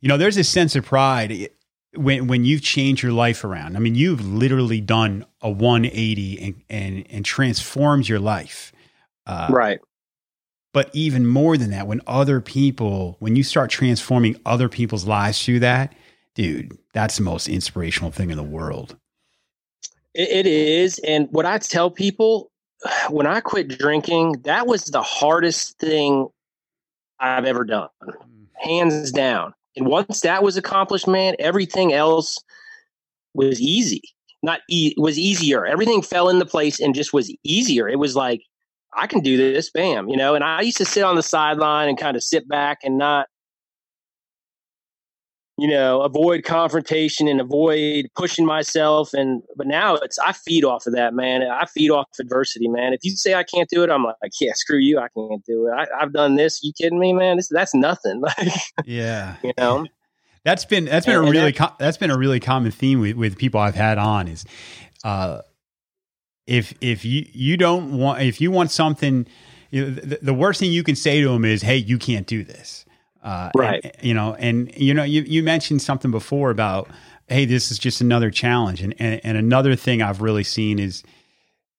you know, there's a sense of pride when when you've changed your life around. I mean, you've literally done a 180 and and, and transformed your life. Uh, right. But even more than that, when other people, when you start transforming other people's lives through that, dude, that's the most inspirational thing in the world it is. And what I tell people when I quit drinking, that was the hardest thing I've ever done, mm. hands down. And once that was accomplished, man, everything else was easy. Not e- was easier. Everything fell into place and just was easier. It was like I can do this, bam, you know. And I used to sit on the sideline and kind of sit back and not you know, avoid confrontation and avoid pushing myself. And but now it's I feed off of that, man. I feed off adversity, man. If you say I can't do it, I'm like, yeah, screw you, I can't do it. I, have done this. You kidding me, man? This that's nothing. [laughs] yeah, [laughs] you know. [laughs] That's been that's been and, a really that, that's been a really common theme with, with people I've had on is, uh, if if you you don't want if you want something, you know, the, the worst thing you can say to them is, hey, you can't do this uh, right. And, you know, and you know, you, you mentioned something before about, hey, this is just another challenge. And, and, and another thing I've really seen is,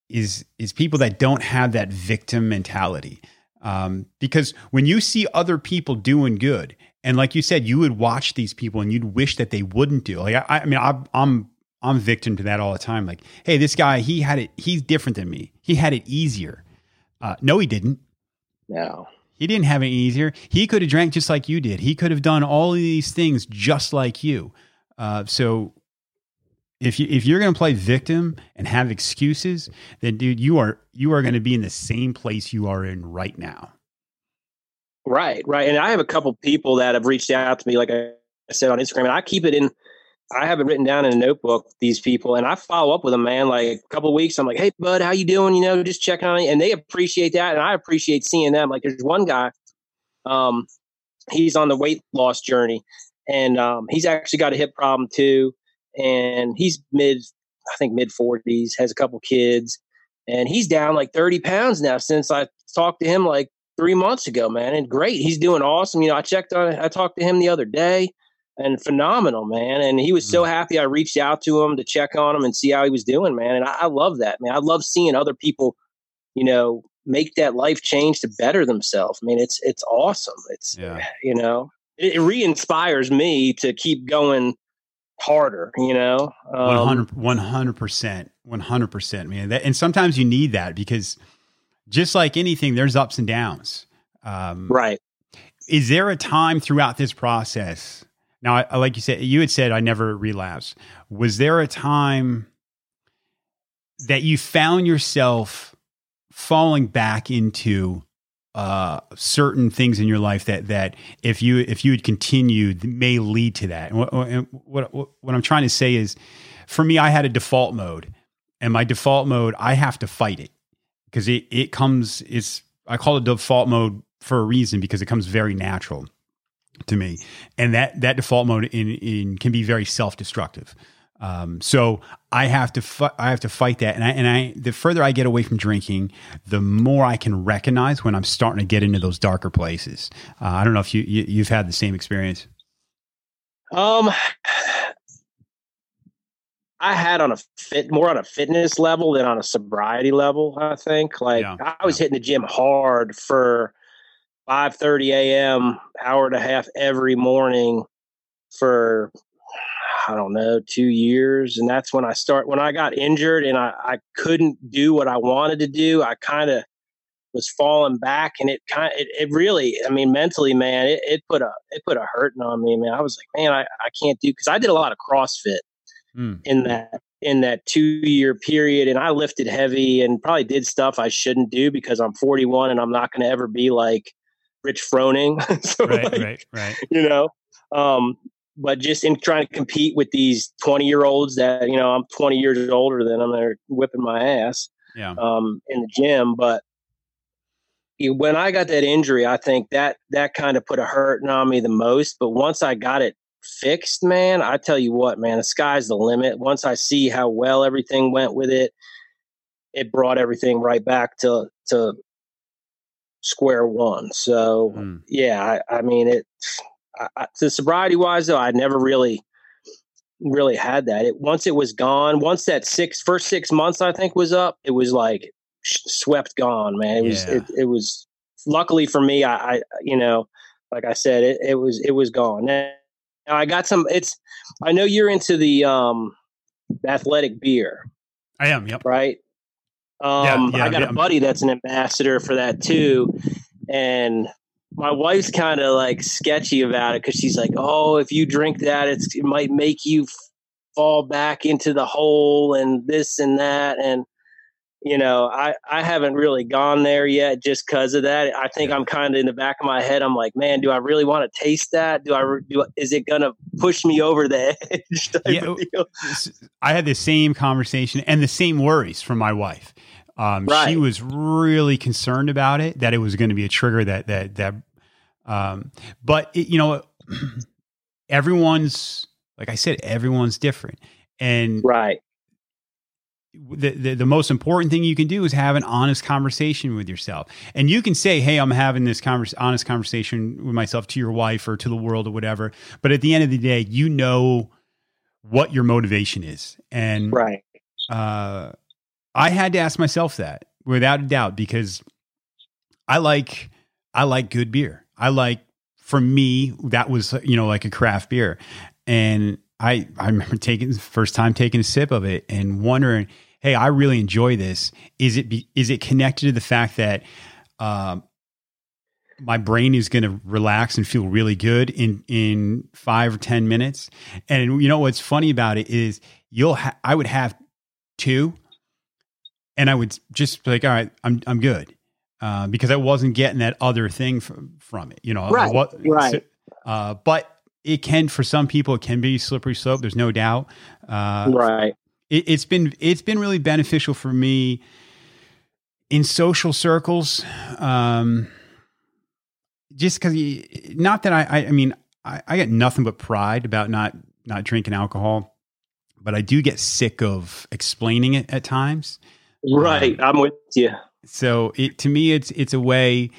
is, is people that don't have that victim mentality. Um, because when you see other people doing good, and like you said, you would watch these people and you'd wish that they wouldn't do. Like I, I mean, I, I'm I'm victim to that all the time. Like, hey, this guy, he had it. He's different than me. He had it easier. Uh, no, he didn't. No. He didn't have it easier. He could have drank just like you did. He could have done all of these things just like you. Uh, so if you if you're going to play victim and have excuses, then dude, you are you are going to be in the same place you are in right now. Right, right. And I have a couple people that have reached out to me, like I said on Instagram, and I keep it in I have it written down in a notebook. These people, and I follow up with them, man. Like a couple weeks, I'm like, "Hey, bud, how you doing? You know, just checking on you." And they appreciate that, and I appreciate seeing them. Like, there's one guy, um, he's on the weight loss journey, and um, he's actually got a hip problem too, and he's mid, I think mid 40s, has a couple kids, and he's down like 30 pounds now since I talked to him like three months ago, man. And great, he's doing awesome. You know, I checked on, I talked to him the other day and phenomenal, man. And he was so mm. happy. I reached out to him to check on him and see how he was doing, man. And I, I love that, man. I love seeing other people, you know, make that life change to better themselves. I mean, it's it's awesome. It's yeah. [sighs] you know, it, it re-inspires me to keep going harder. You know, um, 100 percent, one hundred percent, man. That, and sometimes you need that because just like anything, there's ups and downs. Um, right. Is there a time throughout this process now, I, like you said, you had said I never relapsed. Was there a time that you found yourself falling back into uh, certain things in your life that that if you if you had continued may lead to that? And what, what, what what I'm trying to say is, for me, I had a default mode, and my default mode, I have to fight it because it it comes. It's I call it default mode for a reason because it comes very natural to me, and that that default mode in, in can be very self destructive. Um, so I have to fu- I have to fight that, and I and I the further I get away from drinking, the more I can recognize when I'm starting to get into those darker places. Uh, I don't know if you, you you've had the same experience. Um, I had on a fit more on a fitness level than on a sobriety level. I think like yeah, I was yeah. hitting the gym hard for 5:30 a.m. hour and a half every morning for I don't know, two years. And that's when I start, when I got injured and I, I couldn't do what I wanted to do, I kind of was falling back and it kind it, it really, I mean, mentally, man, it, it put a, it put a hurting on me, man. I was like, man, I, I can't do, cause I did a lot of CrossFit mm. in that, in that two year period. And I lifted heavy and probably did stuff I shouldn't do because I'm 41 and I'm not going to ever be like Rich Froning. [laughs] so right, like, right, right. You know, um, but just in trying to compete with these 20 year olds that, you know, I'm 20 years older than them, they're whipping my ass yeah. um, in the gym. But when I got that injury, I think that that kind of put a hurting on me the most. But once I got it fixed, man, I tell you what, man, the sky's the limit. Once I see how well everything went with it, it brought everything right back to to square one. So mm. yeah, I, I mean it I, the sobriety wise though, I never really really had that. It once it was gone, once that six first six months I think was up, it was like swept gone, man. It was it, it, was luckily for me, I, I, you know, like I said, it, it was it was gone. Now, I got some. It's I know you're into the um athletic beer. I am. Yep. Right. Um, yeah, yeah, I got yeah. a buddy that's an ambassador for that too, and my wife's kind of like sketchy about it because she's like, "Oh, if you drink that, it's it might make you fall back into the hole and this and that." And you know, I I haven't really gone there yet just because of that. I think I'm kind of in the back of my head. I'm like, man, do I really want to taste that? Do I do? Is it gonna push me over the [laughs] edge? yeah, I had the same conversation and the same worries from my wife. Um, right. She was really concerned about it that it was going to be a trigger that that that. Um, but it, you know, [clears throat] everyone's like I said, everyone's different, and right. The, the, the most important thing you can do is have an honest conversation with yourself, and you can say, "Hey, I'm having this converse, honest conversation with myself to your wife or to the world or whatever." But at the end of the day, you know what your motivation is, and right. Uh, I had to ask myself that without a doubt because I like I like good beer. I like for me that was you know like a craft beer, and I I remember taking first time taking a sip of it and wondering, hey, I really enjoy this. Is it be, is it connected to the fact that um, my brain is going to relax and feel really good in in five or ten minutes? And you know what's funny about it is you'll ha- I would have two and I would just be like, all right, I'm I'm good, uh, because I wasn't getting that other thing from, from it, you know. Right. What, right. Uh, but it can, for some people, it can be slippery slope. There's no doubt. Uh, right. It, it's been it's been really beneficial for me in social circles. Um, just because, not that I, I, I mean, I, I get nothing but pride about not not drinking alcohol, but I do get sick of explaining it at times. Right, um, I'm with you. So it to me, it's it's a way,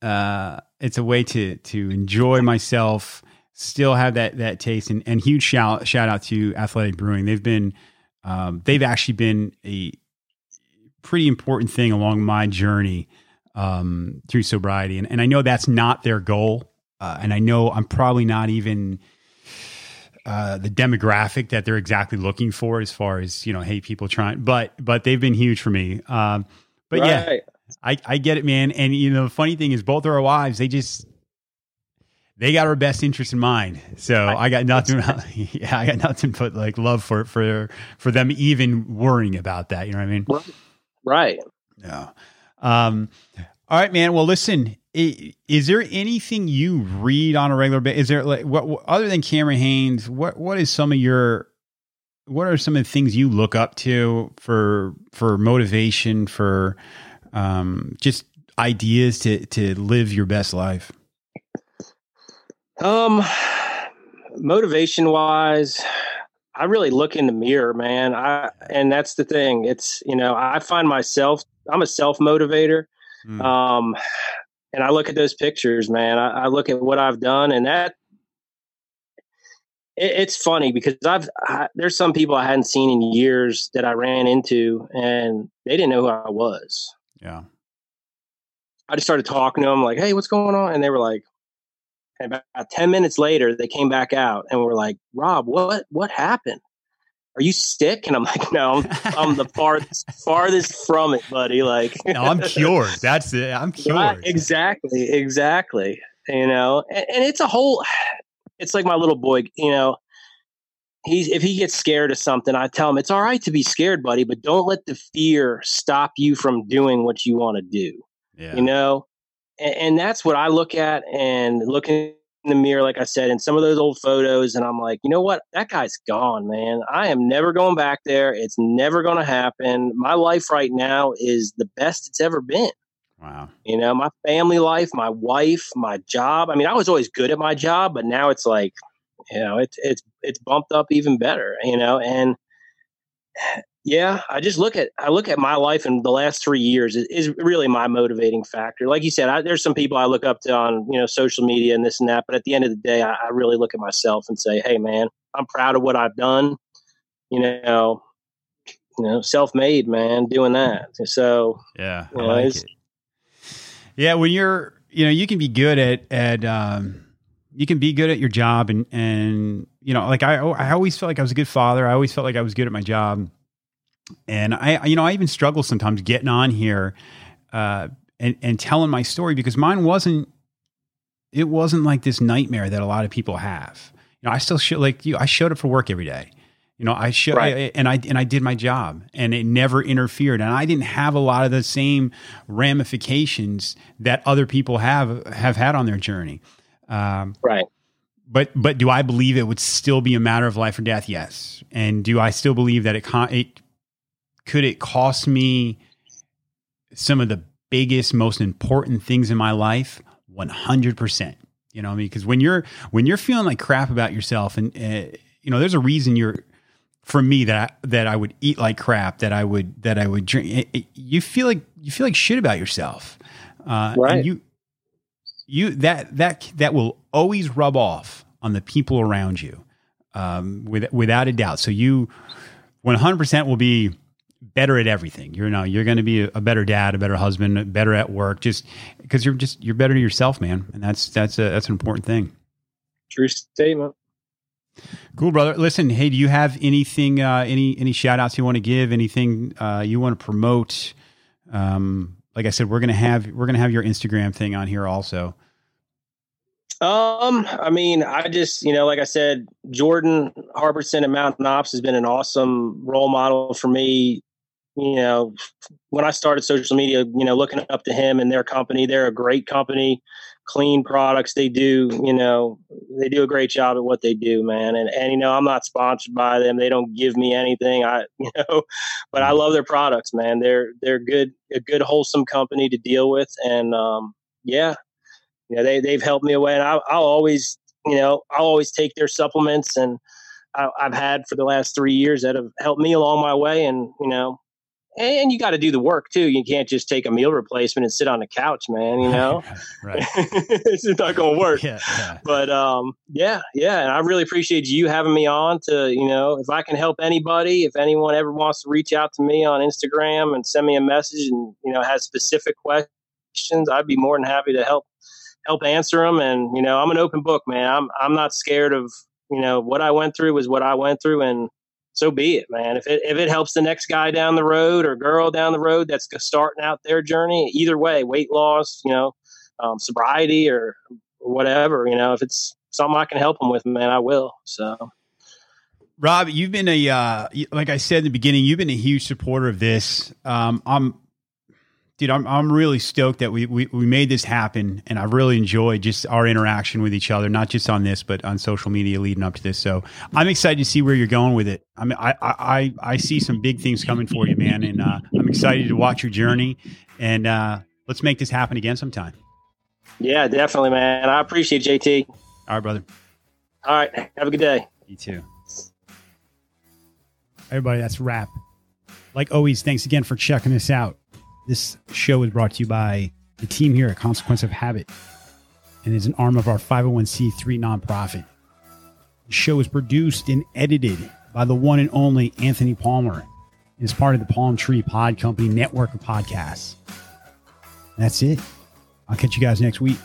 uh, it's a way to to enjoy myself, still have that that taste, and, and huge shout shout out to Athletic Brewing. They've been, um, they've actually been a pretty important thing along my journey um, through sobriety, and and I know that's not their goal, uh, and I know I'm probably not even uh, the demographic that they're exactly looking for as far as you know hey people trying but but they've been huge for me. Um, but right. yeah I, I get it man. And you know the funny thing is both of our wives they just they got our best interest in mind. So right. i got nothing [laughs] yeah i got nothing but like love for for for them even worrying about that you know what i mean? Right. Yeah. Um all right man. Well listen is there anything you read on a regular basis? Is there like what, what, other than Cameron Hanes? What what is some of your what are some of the things you look up to for for motivation for um, just ideas to to live your best life? Um, motivation wise, I really look in the mirror, man. I and that's the thing. It's you know I find myself I'm a self motivator. Mm. Um, and I look at those pictures, man. I, I look at what I've done, and that it, it's funny because I've I, there's some people I hadn't seen in years that I ran into, and they didn't know who I was. Yeah, I just started talking to them like, "Hey, what's going on?" And they were like, And about 10 minutes later, they came back out and were like, Rob, what, what happened? Are you sick? And I'm like, no, I'm, I'm the [laughs] farthest, farthest from it, buddy. Like, no, I'm cured. That's it. I'm [laughs] cured. Right, exactly. Exactly. You know, and, and it's a whole, it's like my little boy, you know, he's if he gets scared of something, I tell him it's all right to be scared, buddy, but don't let the fear stop you from doing what you want to do. Yeah. You know, and, and, that's what I look at and looking in the mirror, like I said, in some of those old photos, and I'm like, you know what? That guy's gone, man. I am never going back there. It's never going to happen. My life right now is the best it's ever been. Wow. You know, my family life, my wife, my job. I mean, I was always good at my job, but now it's like, you know, it's it's it's bumped up even better, you know, and yeah, I just look at I look at my life in the last three years is, is really my motivating factor. Like you said, I, there's some people I look up to on you know social media and this and that, but at the end of the day, I, I really look at myself and say, hey, man, I'm proud of what I've done. You know, you know, self-made man, doing that. So yeah, I like. Yeah, when you're you know you can be good at at um, you can be good at your job and and you know like I I always felt like I was a good father. I always felt like I was good at my job and I, you know, I even struggle sometimes getting on here uh, and, and telling my story because mine wasn't, it wasn't like this nightmare that a lot of people have. You know, I still show like you, I showed up for work every day. You know, I showed right. and I and I did my job, and it never interfered. And I didn't have a lot of the same ramifications that other people have have had on their journey. Um, right. But but do I believe it would still be a matter of life or death? Yes. And do I still believe that it con- it could it cost me some of the biggest, most important things in my life? 100%. You know, I mean, because when you're when you're feeling like crap about yourself, and uh, you know, there's a reason you're for me that I, that I would eat like crap, that I would that I would drink. It, it, you feel like you feel like shit about yourself, uh, right? And you you that that that will always rub off on the people around you, um, with, without a doubt. So you 100% will be better at everything. You're now you're going to be a better dad, a better husband, better at work, just because you're just you're better to yourself, man, and that's that's a that's an important thing. True statement. Cool, brother. Listen, hey, do you have anything, uh, any any shout outs you want to give? Anything uh, you want to promote? Um, like I said, we're gonna have we're gonna have your Instagram thing on here also. Um, I mean, I just, you know, like I said, Jordan Harberson at Mountain Ops has been an awesome role model for me you know, when I started social media, you know, looking up to him and their company, they're a great company, clean products. They do, you know, they do a great job at what they do, man. And, and, you know, I'm not sponsored by them. They don't give me anything. I, [laughs] you know, but I mm-hmm. love their products, man. They're, they're good, a good, wholesome company to deal with. And, um, yeah, you know, they, they've helped me away and I, I'll always, you know, I'll always take their supplements and I, I've had for the last three years that have helped me along my way. And, you know, and you got to do the work too. You can't just take a meal replacement and sit on the couch, man. You know, [laughs] right? [laughs] it's not going to work. Yeah, yeah, But um, yeah, yeah. And I really appreciate you having me on. To you know, if I can help anybody, if anyone ever wants to reach out to me on Instagram and send me a message, and you know, has specific questions, I'd be more than happy to help help answer them. And you know, I'm an open book, man. I'm I'm not scared of you know what I went through was what I went through, and so be it, man. If it if it helps the next guy down the road or girl down the road that's starting out their journey, either way, weight loss, you know, um, sobriety or, whatever, you know, if it's something I can help them with, man, I will. So. Rob, you've been a uh, like I said in the beginning, you've been a huge supporter of this. Um, I'm dude, I'm I'm really stoked that we, we we made this happen, and I really enjoyed just our interaction with each other, not just on this, but on social media leading up to this. So I'm excited to see where you're going with it. I mean, I I I see some big things coming for you, man, and uh, I'm excited to watch your journey. And uh, let's make this happen again sometime. Yeah, definitely, man. I appreciate JT. All right, brother. All right, have a good day. You too. Everybody, that's wrap. Like always, thanks again for checking us out. This show is brought to you by the team here at Consequence of Habit and is an arm of our 501c3 nonprofit. The show is produced and edited by the one and only Anthony Palmer and is part of the Palm Tree Pod Company network of podcasts. That's it. I'll catch you guys next week.